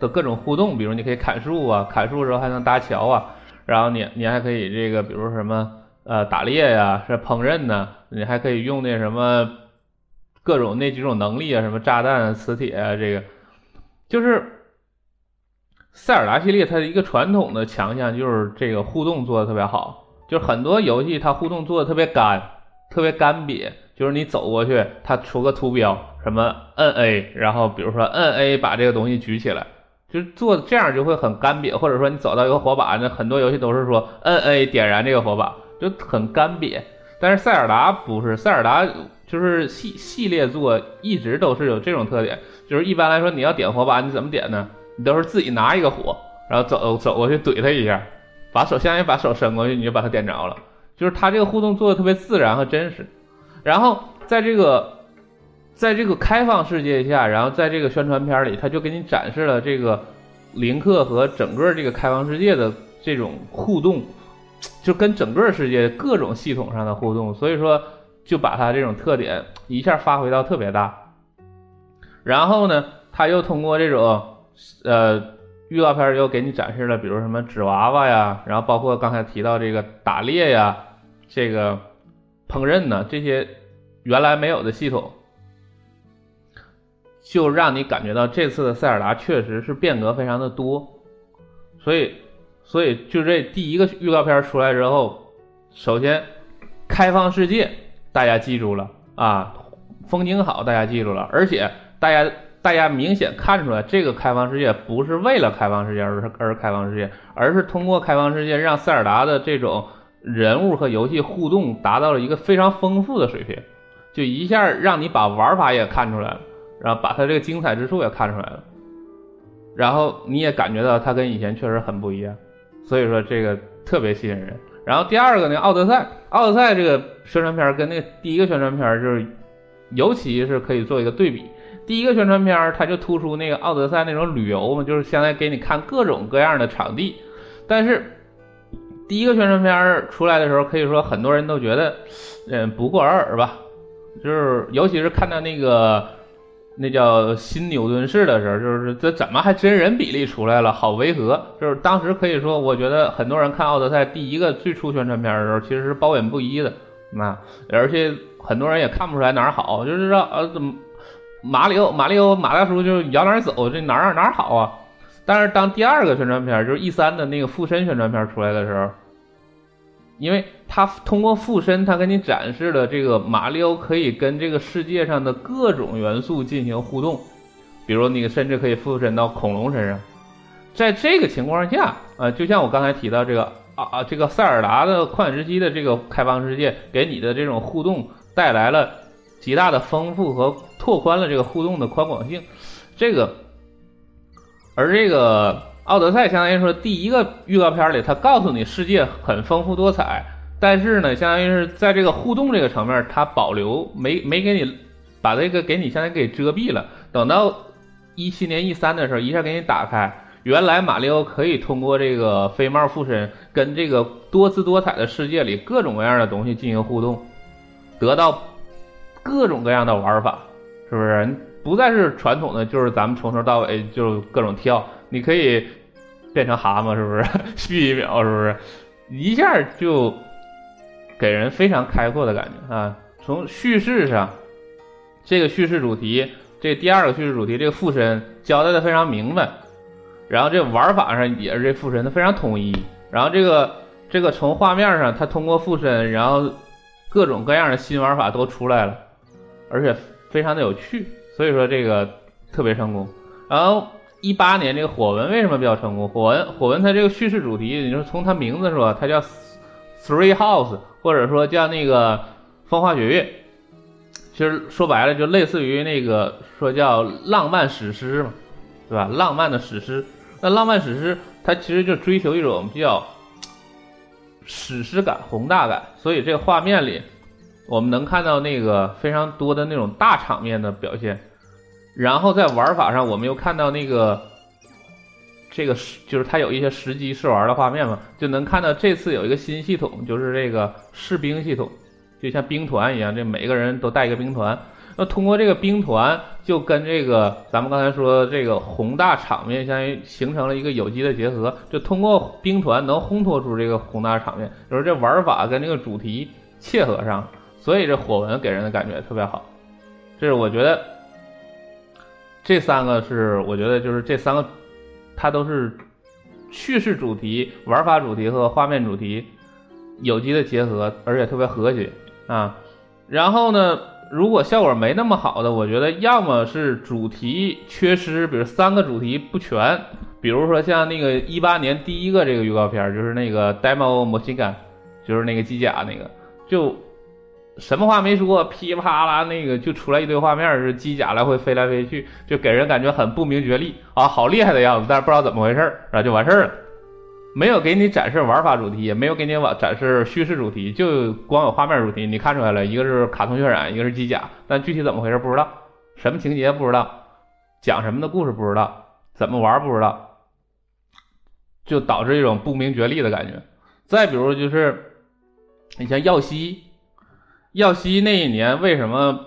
的各种互动，比如你可以砍树啊，砍树的时候还能搭桥啊，然后你你还可以这个，比如什么呃打猎呀，是烹饪呢，你还可以用那什么。各种那几种能力啊，什么炸弹、磁铁啊，这个就是塞尔达系列它的一个传统的强项，就是这个互动做的特别好。就是很多游戏它互动做的特别干，特别干瘪。就是你走过去，它出个图标，什么摁 A，然后比如说摁 A 把这个东西举起来，就是做这样就会很干瘪。或者说你走到一个火把，那很多游戏都是说摁 A 点燃这个火把，就很干瘪。但是塞尔达不是，塞尔达。就是系系列作一直都是有这种特点，就是一般来说你要点火把，你怎么点呢？你都是自己拿一个火，然后走走过去怼他一下，把手相当于把手伸过去，你就把他点着了。就是他这个互动做的特别自然和真实。然后在这个在这个开放世界下，然后在这个宣传片里，他就给你展示了这个林克和整个这个开放世界的这种互动，就跟整个世界各种系统上的互动。所以说。就把他这种特点一下发挥到特别大，然后呢，他又通过这种呃预告片又给你展示了，比如什么纸娃娃呀，然后包括刚才提到这个打猎呀，这个烹饪呢这些原来没有的系统，就让你感觉到这次的塞尔达确实是变革非常的多，所以所以就这第一个预告片出来之后，首先开放世界。大家记住了啊，风景好，大家记住了，而且大家大家明显看出来，这个开放世界不是为了开放世界而而开放世界，而是通过开放世界让塞尔达的这种人物和游戏互动达到了一个非常丰富的水平，就一下让你把玩法也看出来了，然后把它这个精彩之处也看出来了，然后你也感觉到它跟以前确实很不一样，所以说这个特别吸引人。然后第二个呢，奥德赛，奥德赛这个宣传片跟那个第一个宣传片就是，尤其是可以做一个对比。第一个宣传片它就突出那个奥德赛那种旅游嘛，就是相当于给你看各种各样的场地。但是第一个宣传片出来的时候，可以说很多人都觉得，嗯，不过尔尔吧，就是尤其是看到那个。那叫新牛顿市的时候，就是这怎么还真人比例出来了，好违和。就是当时可以说，我觉得很多人看奥德赛第一个最初宣传片的时候，其实是褒贬不一的。那而且很多人也看不出来哪儿好，就是说呃怎么马里奥马里奥马大叔就摇哪儿走，这哪儿哪儿好啊？但是当第二个宣传片就是 E 三的那个附身宣传片出来的时候。因为他通过附身，他给你展示了这个马里奥可以跟这个世界上的各种元素进行互动，比如你甚至可以附身到恐龙身上。在这个情况下，呃，就像我刚才提到这个啊啊，这个塞尔达的旷野之息的这个开放世界给你的这种互动带来了极大的丰富和拓宽了这个互动的宽广性。这个，而这个。奥德赛相当于说，第一个预告片里，他告诉你世界很丰富多彩，但是呢，相当于是在这个互动这个层面，它保留没没给你把这个给你相当于给遮蔽了。等到一七年 E 三的时候，一下给你打开，原来马里奥可以通过这个飞帽附身，跟这个多姿多彩的世界里各种各样的东西进行互动，得到各种各样的玩法，是不是？不再是传统的，就是咱们从头到尾就各种跳。你可以变成蛤蟆，是不是？续一秒，是不是？一下就给人非常开阔的感觉啊！从叙事上，这个叙事主题，这第二个叙事主题，这个附身交代的非常明白。然后这玩法上也是这附身的非常统一。然后这个这个从画面上，它通过附身，然后各种各样的新玩法都出来了，而且非常的有趣。所以说这个特别成功。然后一八年这个火纹为什么比较成功？火纹火纹它这个叙事主题，你说从它名字说，它叫 Three House，或者说叫那个风花雪月，其实说白了就类似于那个说叫浪漫史诗嘛，对吧？浪漫的史诗，那浪漫史诗它其实就追求一种比较史诗感、宏大感，所以这个画面里我们能看到那个非常多的那种大场面的表现。然后在玩法上，我们又看到那个这个是就是它有一些实机试玩的画面嘛，就能看到这次有一个新系统，就是这个士兵系统，就像兵团一样，这每个人都带一个兵团。那通过这个兵团，就跟这个咱们刚才说这个宏大场面，相当于形成了一个有机的结合。就通过兵团能烘托出这个宏大场面，就是这玩法跟这个主题切合上，所以这火纹给人的感觉特别好。这是我觉得。这三个是我觉得就是这三个，它都是叙事主题、玩法主题和画面主题有机的结合，而且特别和谐啊。然后呢，如果效果没那么好的，我觉得要么是主题缺失，比如三个主题不全，比如说像那个一八年第一个这个预告片，就是那个 Demo Machine，就是那个机甲那个，就。什么话没说，噼里啪啦那个就出来一堆画面，是机甲来回飞来飞去，就给人感觉很不明觉厉啊，好厉害的样子，但是不知道怎么回事儿，然后就完事儿了，没有给你展示玩法主题，也没有给你展示叙事主题，就光有画面主题，你看出来了，一个是卡通渲染，一个是机甲，但具体怎么回事不知道，什么情节不知道，讲什么的故事不知道，怎么玩不知道，就导致一种不明觉厉的感觉。再比如就是，你像耀西。耀西那一年为什么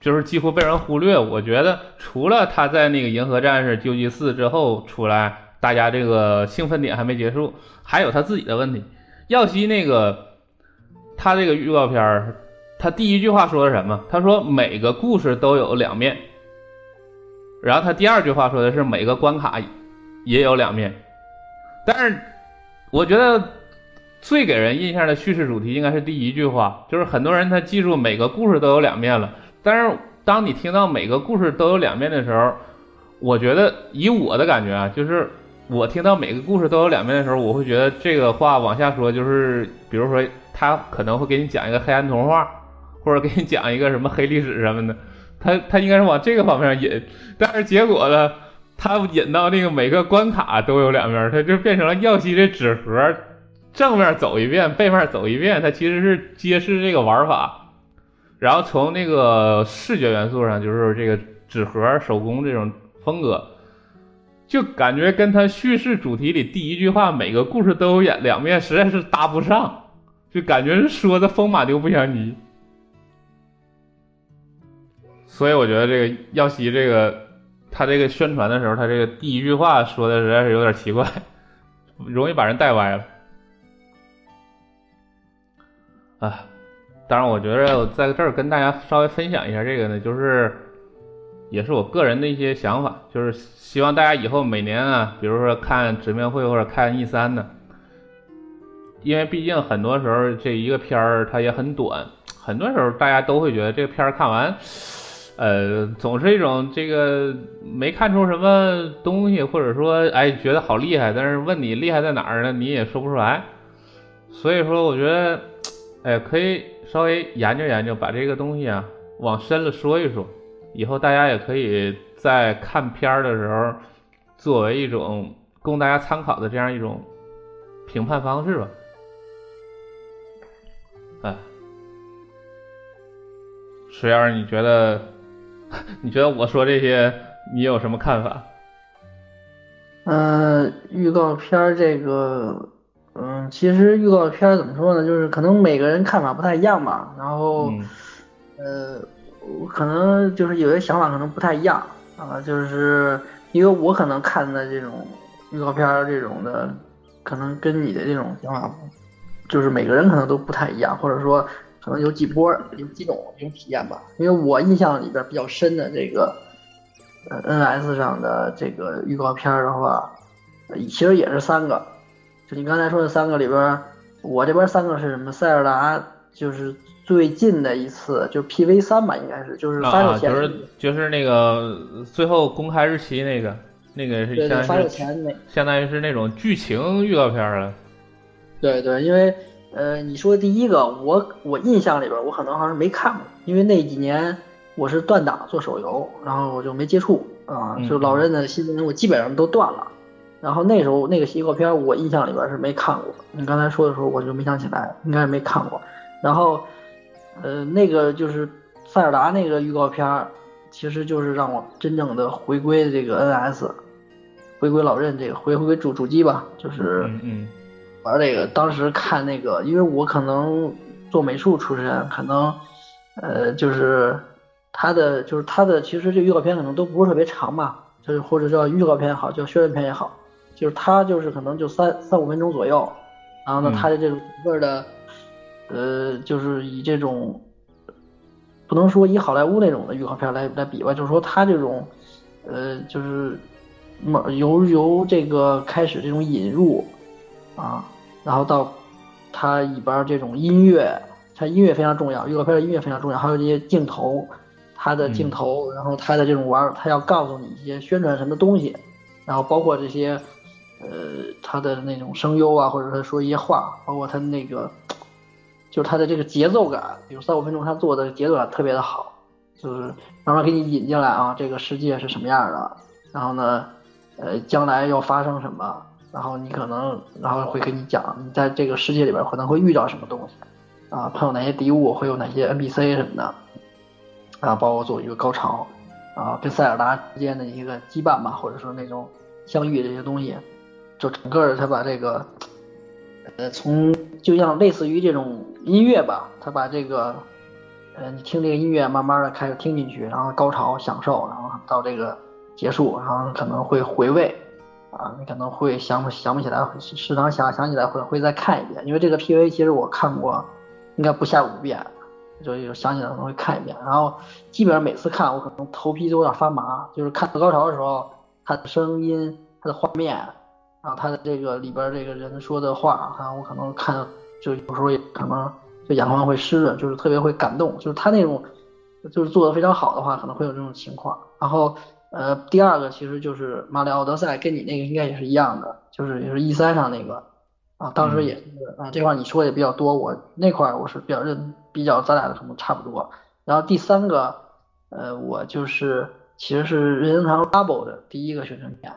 就是几乎被人忽略？我觉得除了他在那个《银河战士》究极四之后出来，大家这个兴奋点还没结束，还有他自己的问题。耀西那个他这个预告片儿，他第一句话说的什么？他说每个故事都有两面。然后他第二句话说的是每个关卡也有两面。但是我觉得。最给人印象的叙事主题应该是第一句话，就是很多人他记住每个故事都有两面了。但是当你听到每个故事都有两面的时候，我觉得以我的感觉啊，就是我听到每个故事都有两面的时候，我会觉得这个话往下说，就是比如说他可能会给你讲一个黑暗童话，或者给你讲一个什么黑历史什么的，他他应该是往这个方面引。但是结果呢，他引到那个每个关卡都有两面，他就变成了耀西的纸盒。正面走一遍，背面走一遍，它其实是揭示这个玩法。然后从那个视觉元素上，就是这个纸盒手工这种风格，就感觉跟它叙事主题里第一句话每个故事都有两两面，实在是搭不上，就感觉是说的风马牛不相及。所以我觉得这个耀西这个他这个宣传的时候，他这个第一句话说的实在是有点奇怪，容易把人带歪了。啊，当然，我觉得我在这儿跟大家稍微分享一下这个呢，就是也是我个人的一些想法，就是希望大家以后每年啊，比如说看直面会或者看 E 三呢，因为毕竟很多时候这一个片儿它也很短，很多时候大家都会觉得这个片儿看完，呃，总是一种这个没看出什么东西，或者说哎觉得好厉害，但是问你厉害在哪儿呢，你也说不出来，所以说我觉得。哎，可以稍微研究研究，把这个东西啊往深了说一说，以后大家也可以在看片儿的时候，作为一种供大家参考的这样一种评判方式吧。哎，水儿，你觉得？你觉得我说这些，你有什么看法？嗯，预告片这个。嗯，其实预告片怎么说呢？就是可能每个人看法不太一样吧。然后，呃，可能就是有些想法可能不太一样啊。就是因为我可能看的这种预告片这种的，可能跟你的这种想法，就是每个人可能都不太一样，或者说可能有几波、有几种这种体验吧。因为我印象里边比较深的这个，呃，NS 上的这个预告片的话，其实也是三个。就你刚才说的三个里边，我这边三个是什么？塞尔达就是最近的一次，就是 PV 三吧，应该是就是发售前，就是就是那个最后公开日期那个，那个是对发售前那，相当于是那种剧情预告片了。对对，因为呃，你说第一个，我我印象里边，我可能好像没看过，因为那几年我是断档做手游，然后我就没接触啊，就老任的新闻我基本上都断了。然后那时候那个预告片，我印象里边是没看过。你刚才说的时候，我就没想起来，应该是没看过。然后，呃，那个就是塞尔达那个预告片，其实就是让我真正的回归这个 NS，回归老任这个回回主主机吧，就是玩这个。当时看那个，因为我可能做美术出身，可能呃就是他的就是他的其实这预告片可能都不是特别长嘛，就是或者叫预告片也好，叫宣传片也好。就是它就是可能就三三五分钟左右，然后呢，它的这种整个的，呃，就是以这种不能说以好莱坞那种的预告片来来比吧，就是说它这种，呃，就是由由这个开始这种引入啊，然后到它里边这种音乐，它音乐非常重要，预告片的音乐非常重要，还有这些镜头，它的镜头，然后它的这种玩，它要告诉你一些宣传什么东西，然后包括这些。呃，他的那种声优啊，或者他说一些话，包括他那个，就是他的这个节奏感，比如三五分钟他做的节奏感特别的好，就是慢慢给你引进来啊，这个世界是什么样的，然后呢，呃，将来要发生什么，然后你可能，然后会跟你讲你在这个世界里边可能会遇到什么东西，啊，碰到哪些敌物，会有哪些 NPC 什么的，啊，包括做一个高潮，啊，跟塞尔达之间的一个羁绊吧，或者说那种相遇这些东西。就整个他把这个，呃，从就像类似于这种音乐吧，他把这个，呃，你听这个音乐，慢慢的开始听进去，然后高潮享受，然后到这个结束，然后可能会回味，啊，你可能会想想不起来，时常想想起来会会再看一遍，因为这个 PV 其实我看过，应该不下五遍，就有想起来可能会看一遍，然后基本上每次看我可能头皮都有点发麻，就是看到高潮的时候，它的声音，它的画面。然后他的这个里边这个人说的话，哈，我可能看就有时候也可能就眼眶会湿润，就是特别会感动，就是他那种就是做的非常好的话，可能会有这种情况。然后呃，第二个其实就是马里奥德赛，跟你那个应该也是一样的，就是也是 E 三上那个啊，当时也是啊，这块你说的也比较多，我那块我是比较认比较咱俩的可能差不多。然后第三个呃，我就是其实是任天堂 Double 的第一个宣传片。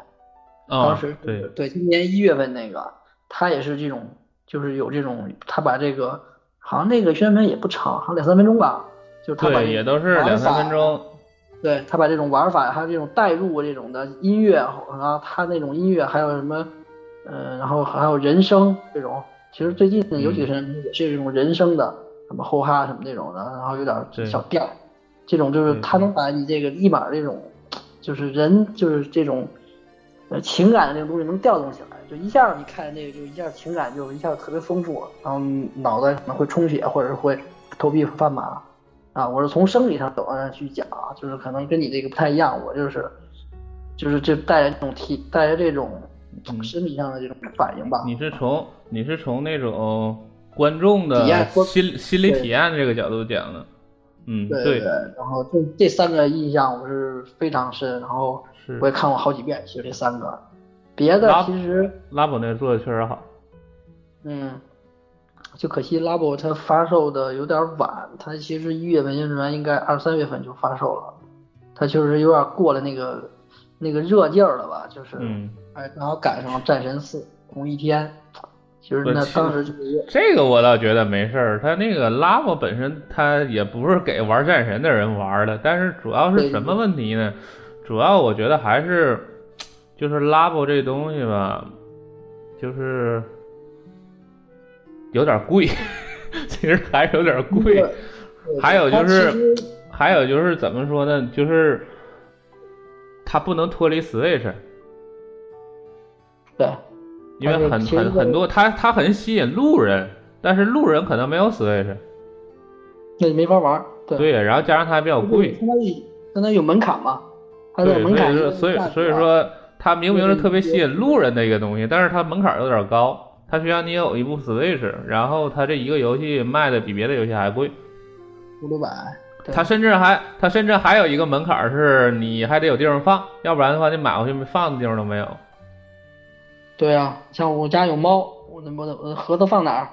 当时对对，今年一月份那个，他也是这种，就是有这种，他把这个好像那个宣传片也不长，好像两三分钟吧，就是他把也都是两三分钟。对他把这种玩法，还有这种代入这种的音乐，然后他那种音乐还有什么，呃，然后还有人声这种，其实最近有几个人也是这种人声的，什么吼哈什么那种的，然后有点小调，这种就是他能把你这个立马这种，就是人就是这种。呃，情感的那个东西能调动起来，就一下你看那个，就一下情感就一下特别丰富，然后脑袋可能会充血，或者是会头皮发麻啊。我是从生理上走上去讲，就是可能跟你这个不太一样，我就是就是这带着这种体带着这种身体上的这种反应吧。你是从你是从那种观众的心心理体验这个角度讲的，嗯，对对。然后这这三个印象我是非常深，然后。我也看过好几遍，其实这三个，别的其实拉布那做的确实好，嗯，就可惜拉布它发售的有点晚，它其实一月份宣传应该二三月份就发售了，它确实有点过了那个那个热劲儿了吧，就是，哎，然后赶上战神四同一天，其实那当时就是这个我倒觉得没事儿，它那个拉布本身它也不是给玩战神的人玩的，但是主要是什么问题呢？主要我觉得还是，就是拉布这东西吧，就是有点贵，其实还是有点贵。还有就是，还有就是怎么说呢？就是它不能脱离 Switch。对。因为很很很多，它它很吸引路人，但是路人可能没有 Switch。那你没法玩。对。对，然后加上它还比较贵。相当于相当于有门槛嘛。对，所以说，所以所以说，它明明是特别吸引路人的一个东西，但是它门槛有点高，它需要你有一部 Switch，然后它这一个游戏卖的比别的游戏还贵。五六百。它甚至还它甚至还有一个门槛是，你还得有地方放，要不然的话你买回去放的地方都没有。对啊，像我家有猫，我那我我盒子放哪儿，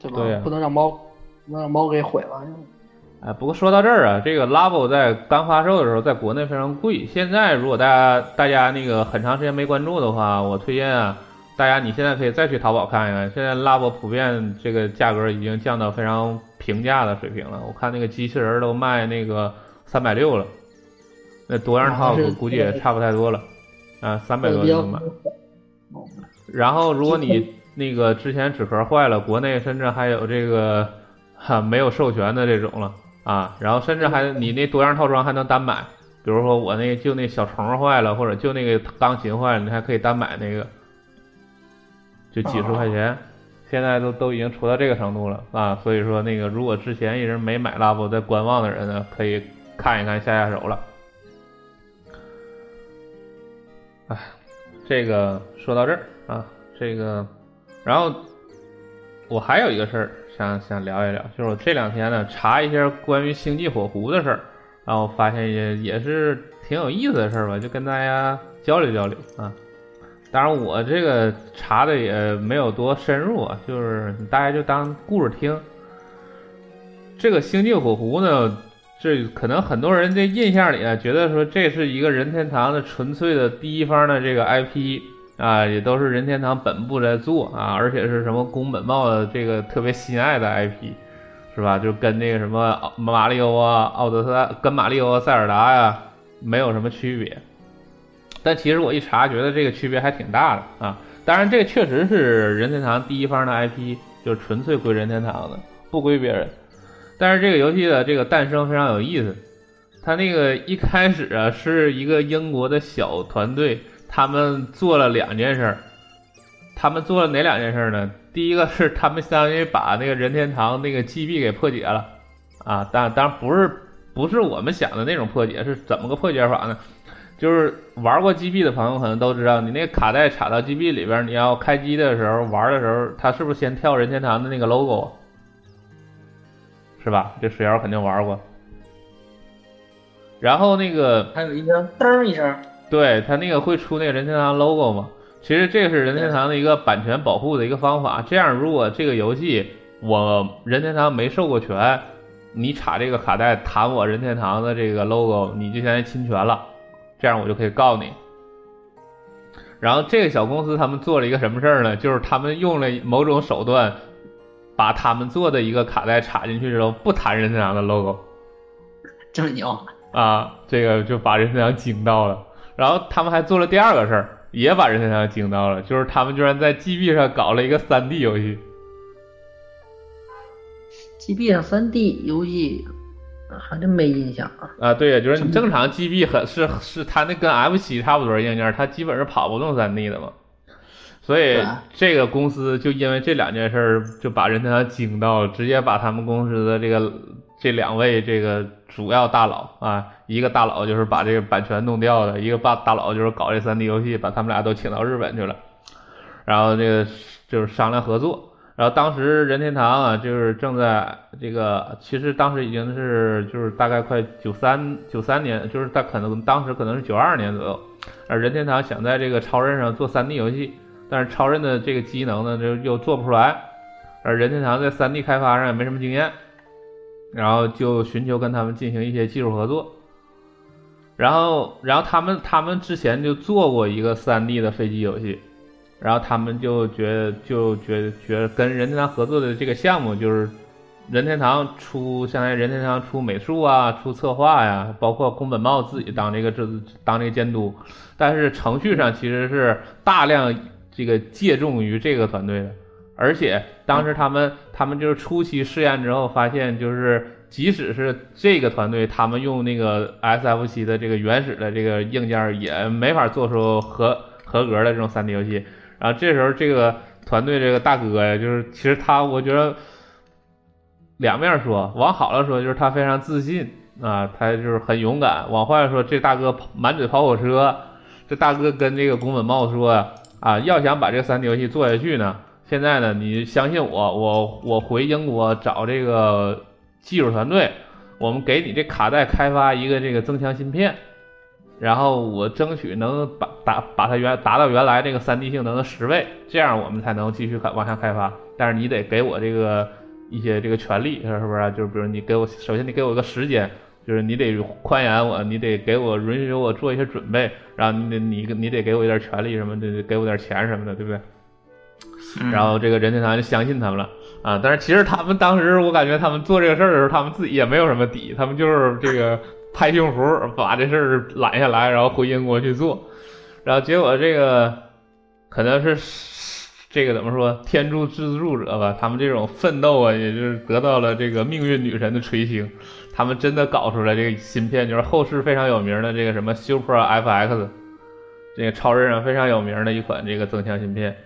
对吧？对不能让猫不能让猫给毁了。哎，不过说到这儿啊，这个 Labo 在刚发售的时候在国内非常贵。现在如果大家大家那个很长时间没关注的话，我推荐啊，大家你现在可以再去淘宝看一看。现在 Labo 普遍这个价格已经降到非常平价的水平了。我看那个机器人都卖那个三百六了，那多样套估计也差不太多了啊，三百多就能买。然后如果你那个之前纸壳坏了，国内甚至还有这个哈没有授权的这种了。啊，然后甚至还你那多样套装还能单买，比如说我那就那小虫坏了，或者就那个钢琴坏了，你还可以单买那个，就几十块钱，现在都都已经出到这个程度了啊，所以说那个如果之前一直没买 Labo 在观望的人呢，可以看一看下下手了。哎，这个说到这儿啊，这个，然后我还有一个事儿。想想聊一聊，就是我这两天呢查一些关于星际火狐的事儿，然后发现也也是挺有意思的事儿吧，就跟大家交流交流啊。当然我这个查的也没有多深入啊，就是大家就当故事听。这个星际火狐呢，这可能很多人的印象里啊，觉得说这是一个任天堂的纯粹的第一方的这个 IP。啊，也都是任天堂本部在做啊，而且是什么宫本茂的这个特别心爱的 IP，是吧？就跟那个什么马里奥啊、奥德赛，跟马里奥、塞尔达呀没有什么区别。但其实我一查，觉得这个区别还挺大的啊。当然，这个确实是任天堂第一方的 IP，就是纯粹归任天堂的，不归别人。但是这个游戏的这个诞生非常有意思，它那个一开始啊是一个英国的小团队。他们做了两件事儿，他们做了哪两件事呢？第一个是他们相当于把那个任天堂那个 GB 给破解了，啊，当当然不是不是我们想的那种破解，是怎么个破解法呢？就是玩过 GB 的朋友可能都知道，你那个卡带插到 GB 里边，你要开机的时候玩的时候，它是不是先跳任天堂的那个 logo？是吧？这水瑶肯定玩过。然后那个还有一声噔一声。对他那个会出那个任天堂 logo 吗？其实这个是任天堂的一个版权保护的一个方法。这样，如果这个游戏我任天堂没授过权，你插这个卡带弹我任天堂的这个 logo，你就相当于侵权了。这样我就可以告你。然后这个小公司他们做了一个什么事儿呢？就是他们用了某种手段，把他们做的一个卡带插进去之后，不弹任天堂的 logo。这么牛啊！这个就把任天堂惊到了。然后他们还做了第二个事儿，也把任天堂惊到了，就是他们居然在 GB 上搞了一个 3D 游戏。GB 上 3D 游戏还真没印象啊。啊，对呀，就是你正常 GB 很是是它那跟 F 七差不多硬件，它基本是跑不动 3D 的嘛。所以这个公司就因为这两件事儿就把任天堂惊到，直接把他们公司的这个。这两位这个主要大佬啊，一个大佬就是把这个版权弄掉的，一个大大佬就是搞这 3D 游戏，把他们俩都请到日本去了，然后这个就是商量合作。然后当时任天堂啊，就是正在这个，其实当时已经是就是大概快九三九三年，就是他可能当时可能是九二年左右，而任天堂想在这个超任上做 3D 游戏，但是超任的这个机能呢，就又做不出来，而任天堂在 3D 开发上也没什么经验。然后就寻求跟他们进行一些技术合作，然后，然后他们他们之前就做过一个 3D 的飞机游戏，然后他们就觉就觉觉得跟任天堂合作的这个项目就是任天堂出，相当于任天堂出美术啊，出策划呀，包括宫本茂自己当这个这当这个监督，但是程序上其实是大量这个借重于这个团队的。而且当时他们他们就是初期试验之后发现，就是即使是这个团队，他们用那个 SFC 的这个原始的这个硬件，也没法做出合合格的这种 3D 游戏。然后这时候这个团队这个大哥呀，就是其实他我觉得两面说，往好了说就是他非常自信啊，他就是很勇敢；往坏了说，这大哥满嘴跑火车。这大哥跟这个宫本茂说啊，要想把这个 3D 游戏做下去呢。现在呢，你相信我，我我回英国找这个技术团队，我们给你这卡带开发一个这个增强芯片，然后我争取能把达把它原达到原来这个三 D 性能的十倍，这样我们才能继续开往下开发。但是你得给我这个一些这个权利，是不是？就是比如你给我，首先你给我个时间，就是你得宽严我，你得给我允许我做一些准备，然后你得你你得给我一点权利什么的，给我点钱什么的，对不对？然后这个任天堂就相信他们了。啊，但是其实他们当时我感觉他们做这个事儿的时候，他们自己也没有什么底，他们就是这个拍胸脯把这事儿揽下来，然后回英国去做，然后结果这个可能是这个怎么说天助自助者吧，他们这种奋斗啊，也就是得到了这个命运女神的垂青，他们真的搞出来这个芯片，就是后世非常有名的这个什么 Super FX，这个超人上非常有名的一款这个增强芯片。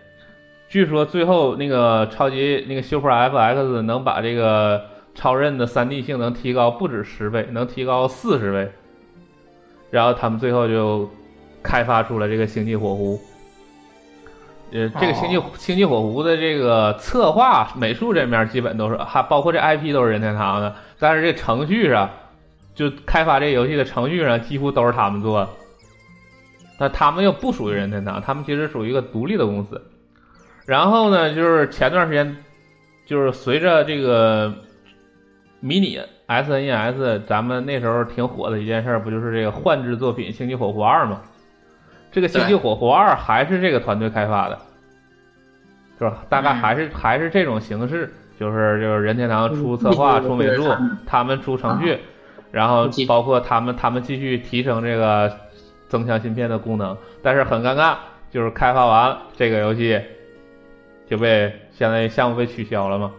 据说最后那个超级那个 Super FX 能把这个超任的 3D 性能提高不止十倍，能提高四十倍。然后他们最后就开发出了这个星际火狐。呃，这个星际星际火狐的这个策划、美术这面基本都是，还包括这 IP 都是任天堂的，但是这程序上，就开发这个游戏的程序上几乎都是他们做的。但他们又不属于任天堂，他们其实属于一个独立的公司。然后呢，就是前段时间，就是随着这个迷你 SNES，咱们那时候挺火的一件事，不就是这个幻之作品《星际火狐二》吗？这个《星际火狐二》还是这个团队开发的，是吧？大概还是还是这种形式，就是就是任天堂出策划、出美术，他们出程序，然后包括他们他们继续提升这个增强芯片的功能。但是很尴尬，就是开发完这个游戏。就被相当于项目被取消了嘛？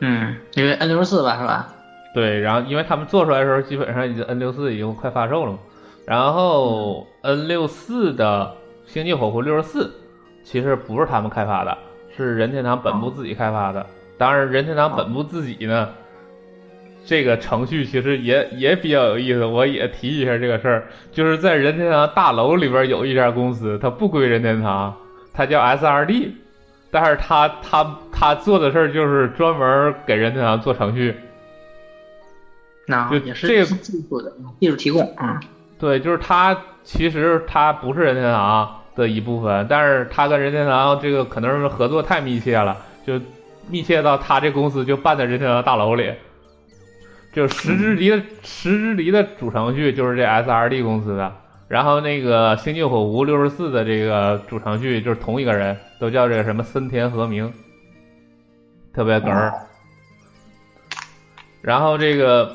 嗯，因为 N 六四吧，是吧？对，然后因为他们做出来的时候，基本上已经 N 六四已经快发售了嘛。然后 N 六四的《星际火狐六十四》其实不是他们开发的，是任天堂本部自己开发的。当然，任天堂本部自己呢，这个程序其实也也比较有意思。我也提一下这个事儿，就是在任天堂大楼里边有一家公司，它不归任天堂，它叫 SRD。但是他他他做的事儿就是专门给任天堂做程序，那也是这个技术的技术提供，啊，对，就是他其实他不是任天堂的一部分，但是他跟任天堂这个可能是合作太密切了，就密切到他这公司就办在任天堂大楼里，就石之离的石之离的主程序就是这 SRD 公司的。然后那个星际火狐六十四的这个主程序就是同一个人，都叫这个什么森田和明，特别哏儿。然后这个，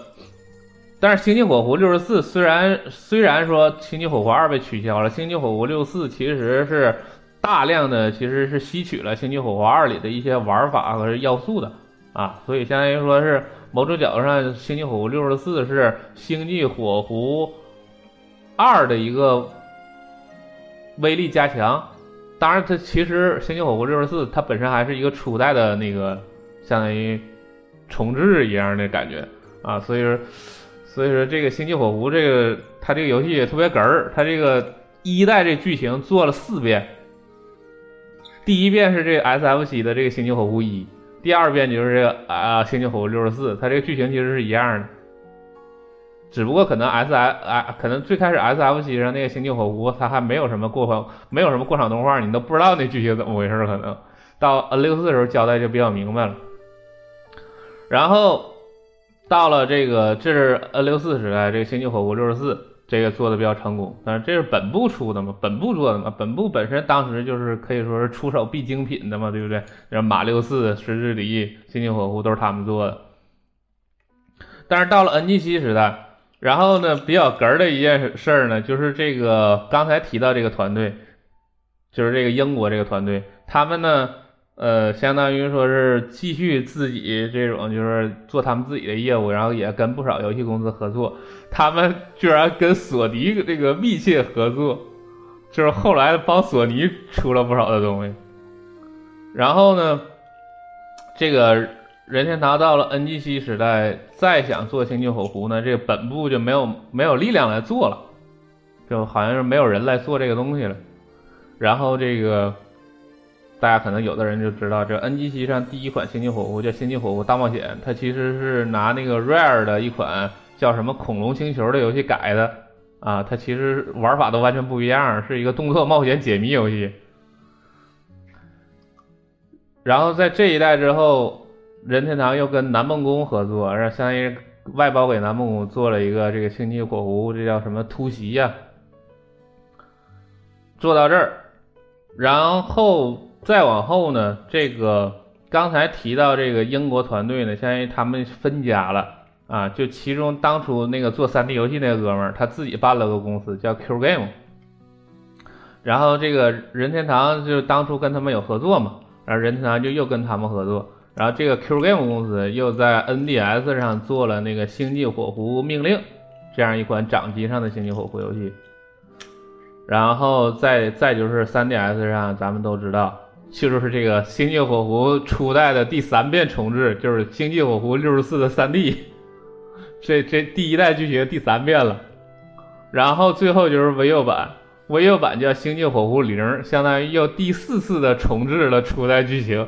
但是星际火狐六十四虽然虽然说星际火狐二被取消了，星际火狐六四其实是大量的其实是吸取了星际火狐二里的一些玩法和要素的啊，所以相当于说是某种角度上，星际火狐六十四是星际火狐。二的一个威力加强，当然，它其实《星际火狐六十四》它本身还是一个初代的那个相当于重置一样的感觉。啊，所以说，所以说这个《星际火狐》这个它这个游戏也特别哏儿，它这个一代这剧情做了四遍，第一遍是这个 SFC 的这个《星际火狐一》，第二遍就是这个啊《星际火狐六十四》，它这个剧情其实是一样的。只不过可能 S F 啊，可能最开始 S F C 上那个星际火狐，它还没有什么过场，没有什么过场动画，你都不知道那剧情怎么回事。可能到 N 六四的时候交代就比较明白了。然后到了这个，这是 N 六四时代，这个星际火狐六十四这个做的比较成功。但是这是本部出的嘛，本部做的嘛，本部本身当时就是可以说是出手必精品的嘛，对不对？然后马六四、石之离、星际火狐都是他们做的。但是到了 N G 七时代。然后呢，比较哏儿的一件事儿呢，就是这个刚才提到这个团队，就是这个英国这个团队，他们呢，呃，相当于说是继续自己这种就是做他们自己的业务，然后也跟不少游戏公司合作，他们居然跟索尼这个密切合作，就是后来帮索尼出了不少的东西，然后呢，这个。任天堂到了 NGC 时代，再想做星际火狐呢，这个本部就没有没有力量来做了，就好像是没有人来做这个东西了。然后这个，大家可能有的人就知道，这 NGC 上第一款《星际火狐》叫《星际火狐大冒险》，它其实是拿那个 Rare 的一款叫什么《恐龙星球》的游戏改的啊，它其实玩法都完全不一样，是一个动作冒险解谜游戏。然后在这一代之后，任天堂又跟南梦宫合作，然后相当于外包给南梦宫做了一个这个《星际火狐》，这叫什么突袭呀？做到这儿，然后再往后呢，这个刚才提到这个英国团队呢，相当于他们分家了啊，就其中当初那个做 3D 游戏那个哥们儿，他自己办了个公司叫 Q Game，然后这个任天堂就当初跟他们有合作嘛。然后任天堂就又跟他们合作，然后这个 Q Game 公司又在 NDS 上做了那个《星际火狐命令》这样一款掌机上的星际火狐游戏，然后再再就是 3DS 上，咱们都知道，就是这个星际火狐初代的第三遍重置，就是星际火狐六十四的 3D，这这第一代剧情第三遍了，然后最后就是 Wii U 版。微 U 版叫《星际火狐零》，相当于又第四次的重置了初代剧情，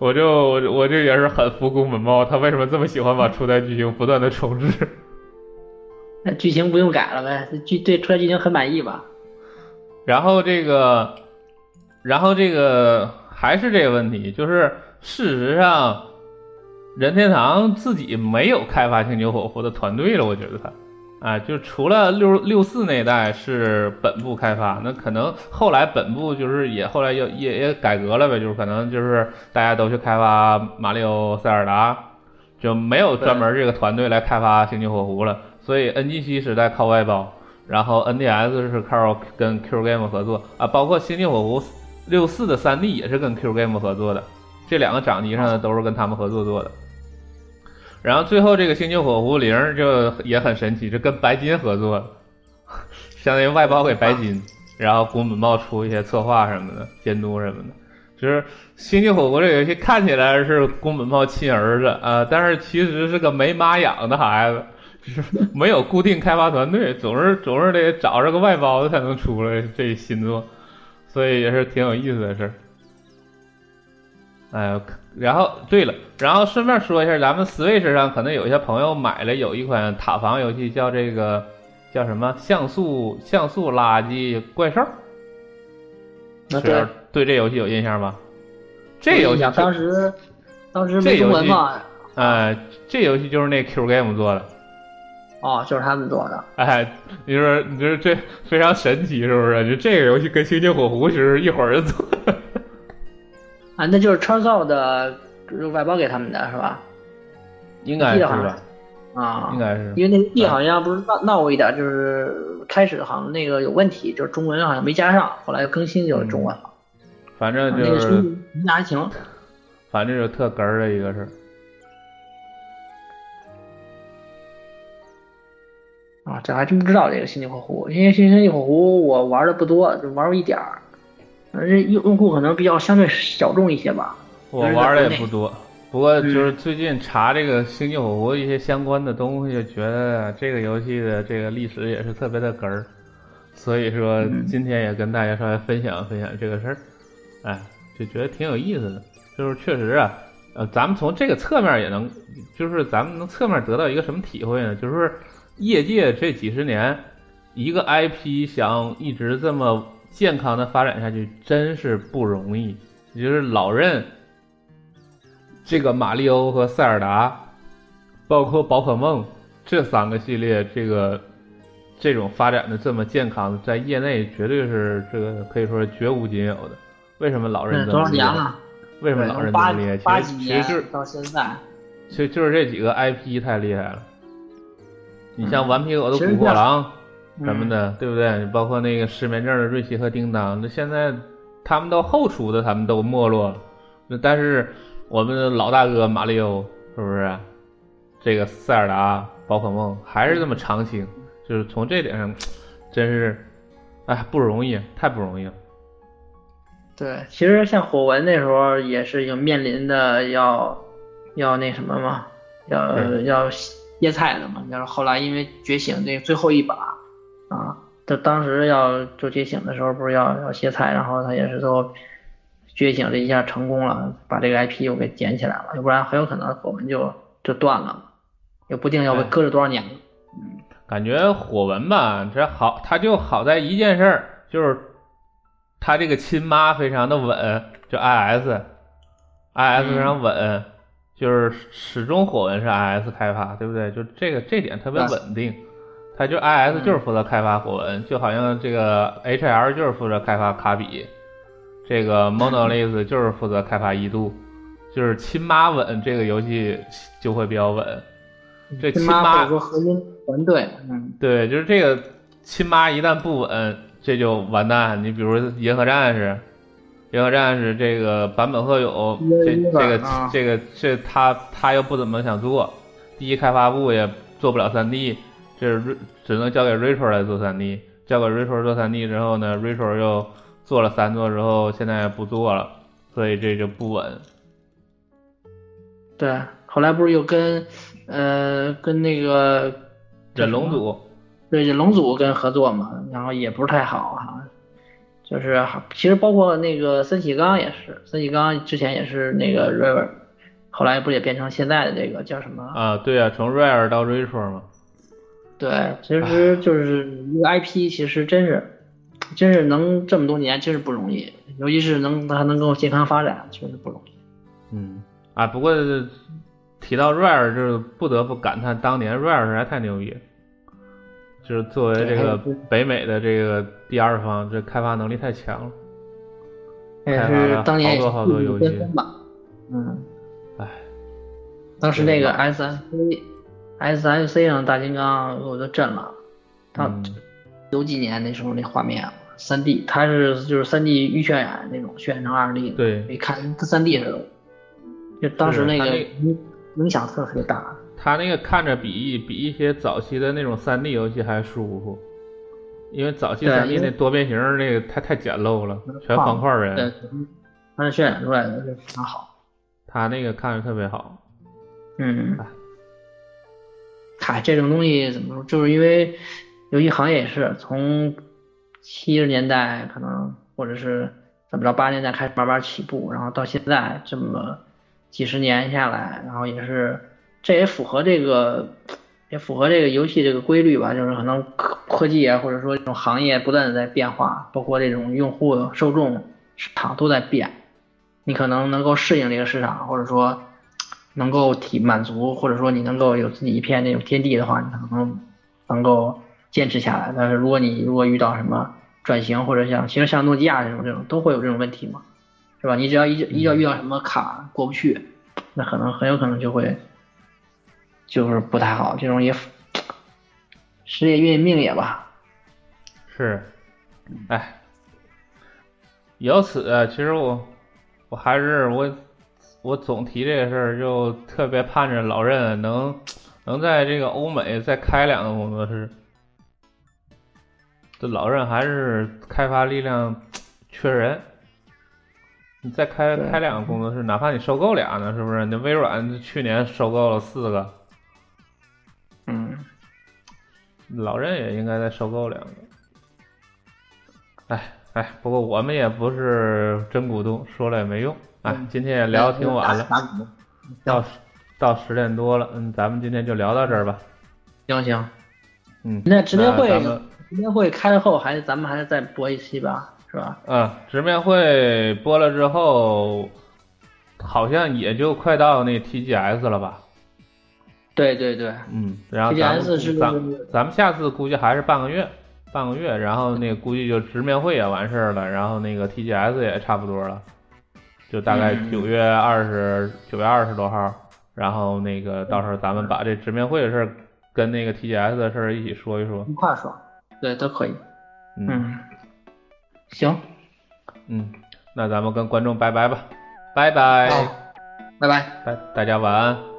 我就我我这也是很服宫本茂，他为什么这么喜欢把初代剧情不断的重置？那剧情不用改了呗？剧对初代剧情很满意吧？然后这个，然后这个还是这个问题，就是事实上，任天堂自己没有开发《星际火狐》的团队了，我觉得他。啊，就除了六六四那一代是本部开发，那可能后来本部就是也后来又也也改革了呗，就是可能就是大家都去开发马里奥、塞尔达，就没有专门这个团队来开发星际火狐了。所以 NGC 时代靠外包，然后 NDS 是靠跟 Q Game 合作啊，包括星际火狐六四的 3D 也是跟 Q Game 合作的，这两个掌机上的都是跟他们合作做的。然后最后这个星际火狐零就也很神奇，就跟白金合作，相当于外包给白金，然后宫本茂出一些策划什么的、监督什么的。就是星际火狐这个游戏看起来是宫本茂亲儿子啊，但是其实是个没妈养的孩子，就是没有固定开发团队，总是总是得找着个外包的才能出来这新作，所以也是挺有意思的事儿。哎，然后对了，然后顺便说一下，咱们 Switch 上可能有些朋友买了有一款塔防游戏，叫这个叫什么像素像素垃圾怪兽。那对对这游戏有印象吗？这游戏当时当时没中文嘛？哎，这游戏就是那 Q Game 做的。哦，就是他们做的。哎，你说你说这非常神奇是不是？就这个游戏跟星际火狐其实一伙人做。啊，那就是川造的外包给他们的是吧？应该是吧？啊，应该是，因为那个地好像不是闹闹过一点，就是开始好像那个有问题，就是中文好像没加上，后来更新就是中文了。反正就是，那还行。反正就特哏儿的一个事儿。啊，这还真不知道这个星际火狐，因为星际火狐我玩的不多，就玩过一点儿。这用用户可能比较相对小众一些吧。我玩的也不多，不过就是最近查这个《星际火狐》一些相关的东西，觉得这个游戏的这个历史也是特别的哏儿，所以说今天也跟大家稍微分享分享这个事儿。哎，就觉得挺有意思的，就是确实啊，呃，咱们从这个侧面也能，就是咱们能侧面得到一个什么体会呢？就是业界这几十年，一个 IP 想一直这么。健康的发展下去真是不容易，也就是老任这个马里欧和塞尔达，包括宝可梦这三个系列，这个这种发展的这么健康，在业内绝对是这个可以说是绝无仅有的。为什么老任这么厉害？为什么老任这么厉害？其实其实到现在，其实就是这几个 IP 太厉害了。你像顽皮狗的古惑狼。什么的，对不对？包括那个失眠症的瑞奇和叮当，那现在他们都后厨的，他们都没落了。那但是我们的老大哥马里奥是不是？这个塞尔达、宝可梦还是这么长青，就是从这点上，真是，哎，不容易，太不容易了。对，其实像火纹那时候也是有面临的要要那什么嘛，要要歇菜的嘛。要是后来因为觉醒这最后一把。啊，他当时要做觉醒的时候，不是要要歇菜，然后他也是最后觉醒这一下成功了，把这个 IP 又给捡起来了，要不然很有可能火纹就就断了，也不定要被搁着多少年。嗯，感觉火纹吧，这好，他就好在一件事儿，就是他这个亲妈非常的稳，就 IS，IS 非常稳，就是始终火纹是 IS 开发，对不对？就这个这点特别稳定，它就 IS 就是负责开发火纹，就好像这个 HL 就是负责开发卡比。这个 Monolith 就是负责开发一度，就是亲妈稳，这个游戏就会比较稳。这亲妈说核心团队，嗯，对，就是这个亲妈一旦不稳，这就完蛋。你比如银河战士，银河战士这个版本赫有这这个这个这他他又不怎么想做，第一开发部也做不了三 D，这是只能交给 Rachel 来做三 D，交给 Rachel 做三 D 之后呢，Rachel 又。做了三座之后，现在不做了，所以这就不稳。对，后来不是又跟呃跟那个忍龙组，对忍龙组跟合作嘛，然后也不是太好哈。就是其实包括那个森喜刚也是，森喜刚之前也是那个 River，后来不也变成现在的这个叫什么？啊，对啊，从 River 到 Rachel 嘛。对，其实就是一个 IP，其实真是。真是能这么多年，真是不容易，尤其是能还能够健康发展，确实不容易。嗯，啊，不过提到 Rare，就是不得不感叹当年 Rare 实在太牛逼，就是作为这个北美的这个第二方，这开发能力太强了，也是当年好多好多游戏。嗯，哎，当时那个 S C S S C 上大金刚我都震了，他。九几年那时候那画面，三 D，它是就是三 D 预渲染那种渲染成二 D，的对，一看三 D 似的，就当时那个影影响特别大。它那个看着比比一些早期的那种三 D 游戏还舒服，因为早期三 D 那多边形那个太太简陋了，全方块人。对，它是渲染出来的就非常好。它那个看着特别好。嗯。嗨，这种东西怎么说？就是因为。游戏行业也是从七十年代可能或者是怎么着八十年代开始慢慢起步，然后到现在这么几十年下来，然后也是这也符合这个也符合这个游戏这个规律吧，就是可能科科技啊或者说这种行业不断的在变化，包括这种用户受众市场都在变，你可能能够适应这个市场，或者说能够体满足，或者说你能够有自己一片那种天地的话，你可能能够。坚持下来，但是如果你如果遇到什么转型或者像其实像诺基亚这种这种都会有这种问题嘛，是吧？你只要一一要遇到什么卡过不去，那可能很有可能就会就是不太好，这种也 事也运命也吧。是，哎，由此其实我我还是我我总提这个事儿，就特别盼着老任能能在这个欧美再开两个工作室。这老任还是开发力量缺人，你再开开两个工作室，哪怕你收购俩呢，是不是？那微软去年收购了四个，嗯，老任也应该再收购两个。哎哎，不过我们也不是真股东，说了也没用。哎，今天也聊挺晚了，到到十点多了，嗯，咱们今天就聊到这儿吧。行行，嗯，那直面会。直面会开后，还咱们还是再播一期吧，是吧？嗯，直面会播了之后，好像也就快到那 TGS 了吧？对对对，嗯，然后咱们咱咱们下次估计还是半个月，半个月，然后那估计就直面会也完事儿了，然后那个 TGS 也差不多了，就大概九月二十九月二十多号，然后那个到时候咱们把这直面会的事儿跟那个 TGS 的事儿一起说一说，一块说。对，都可以。嗯，行。嗯，那咱们跟观众拜拜吧，拜拜，拜拜，拜大家晚安。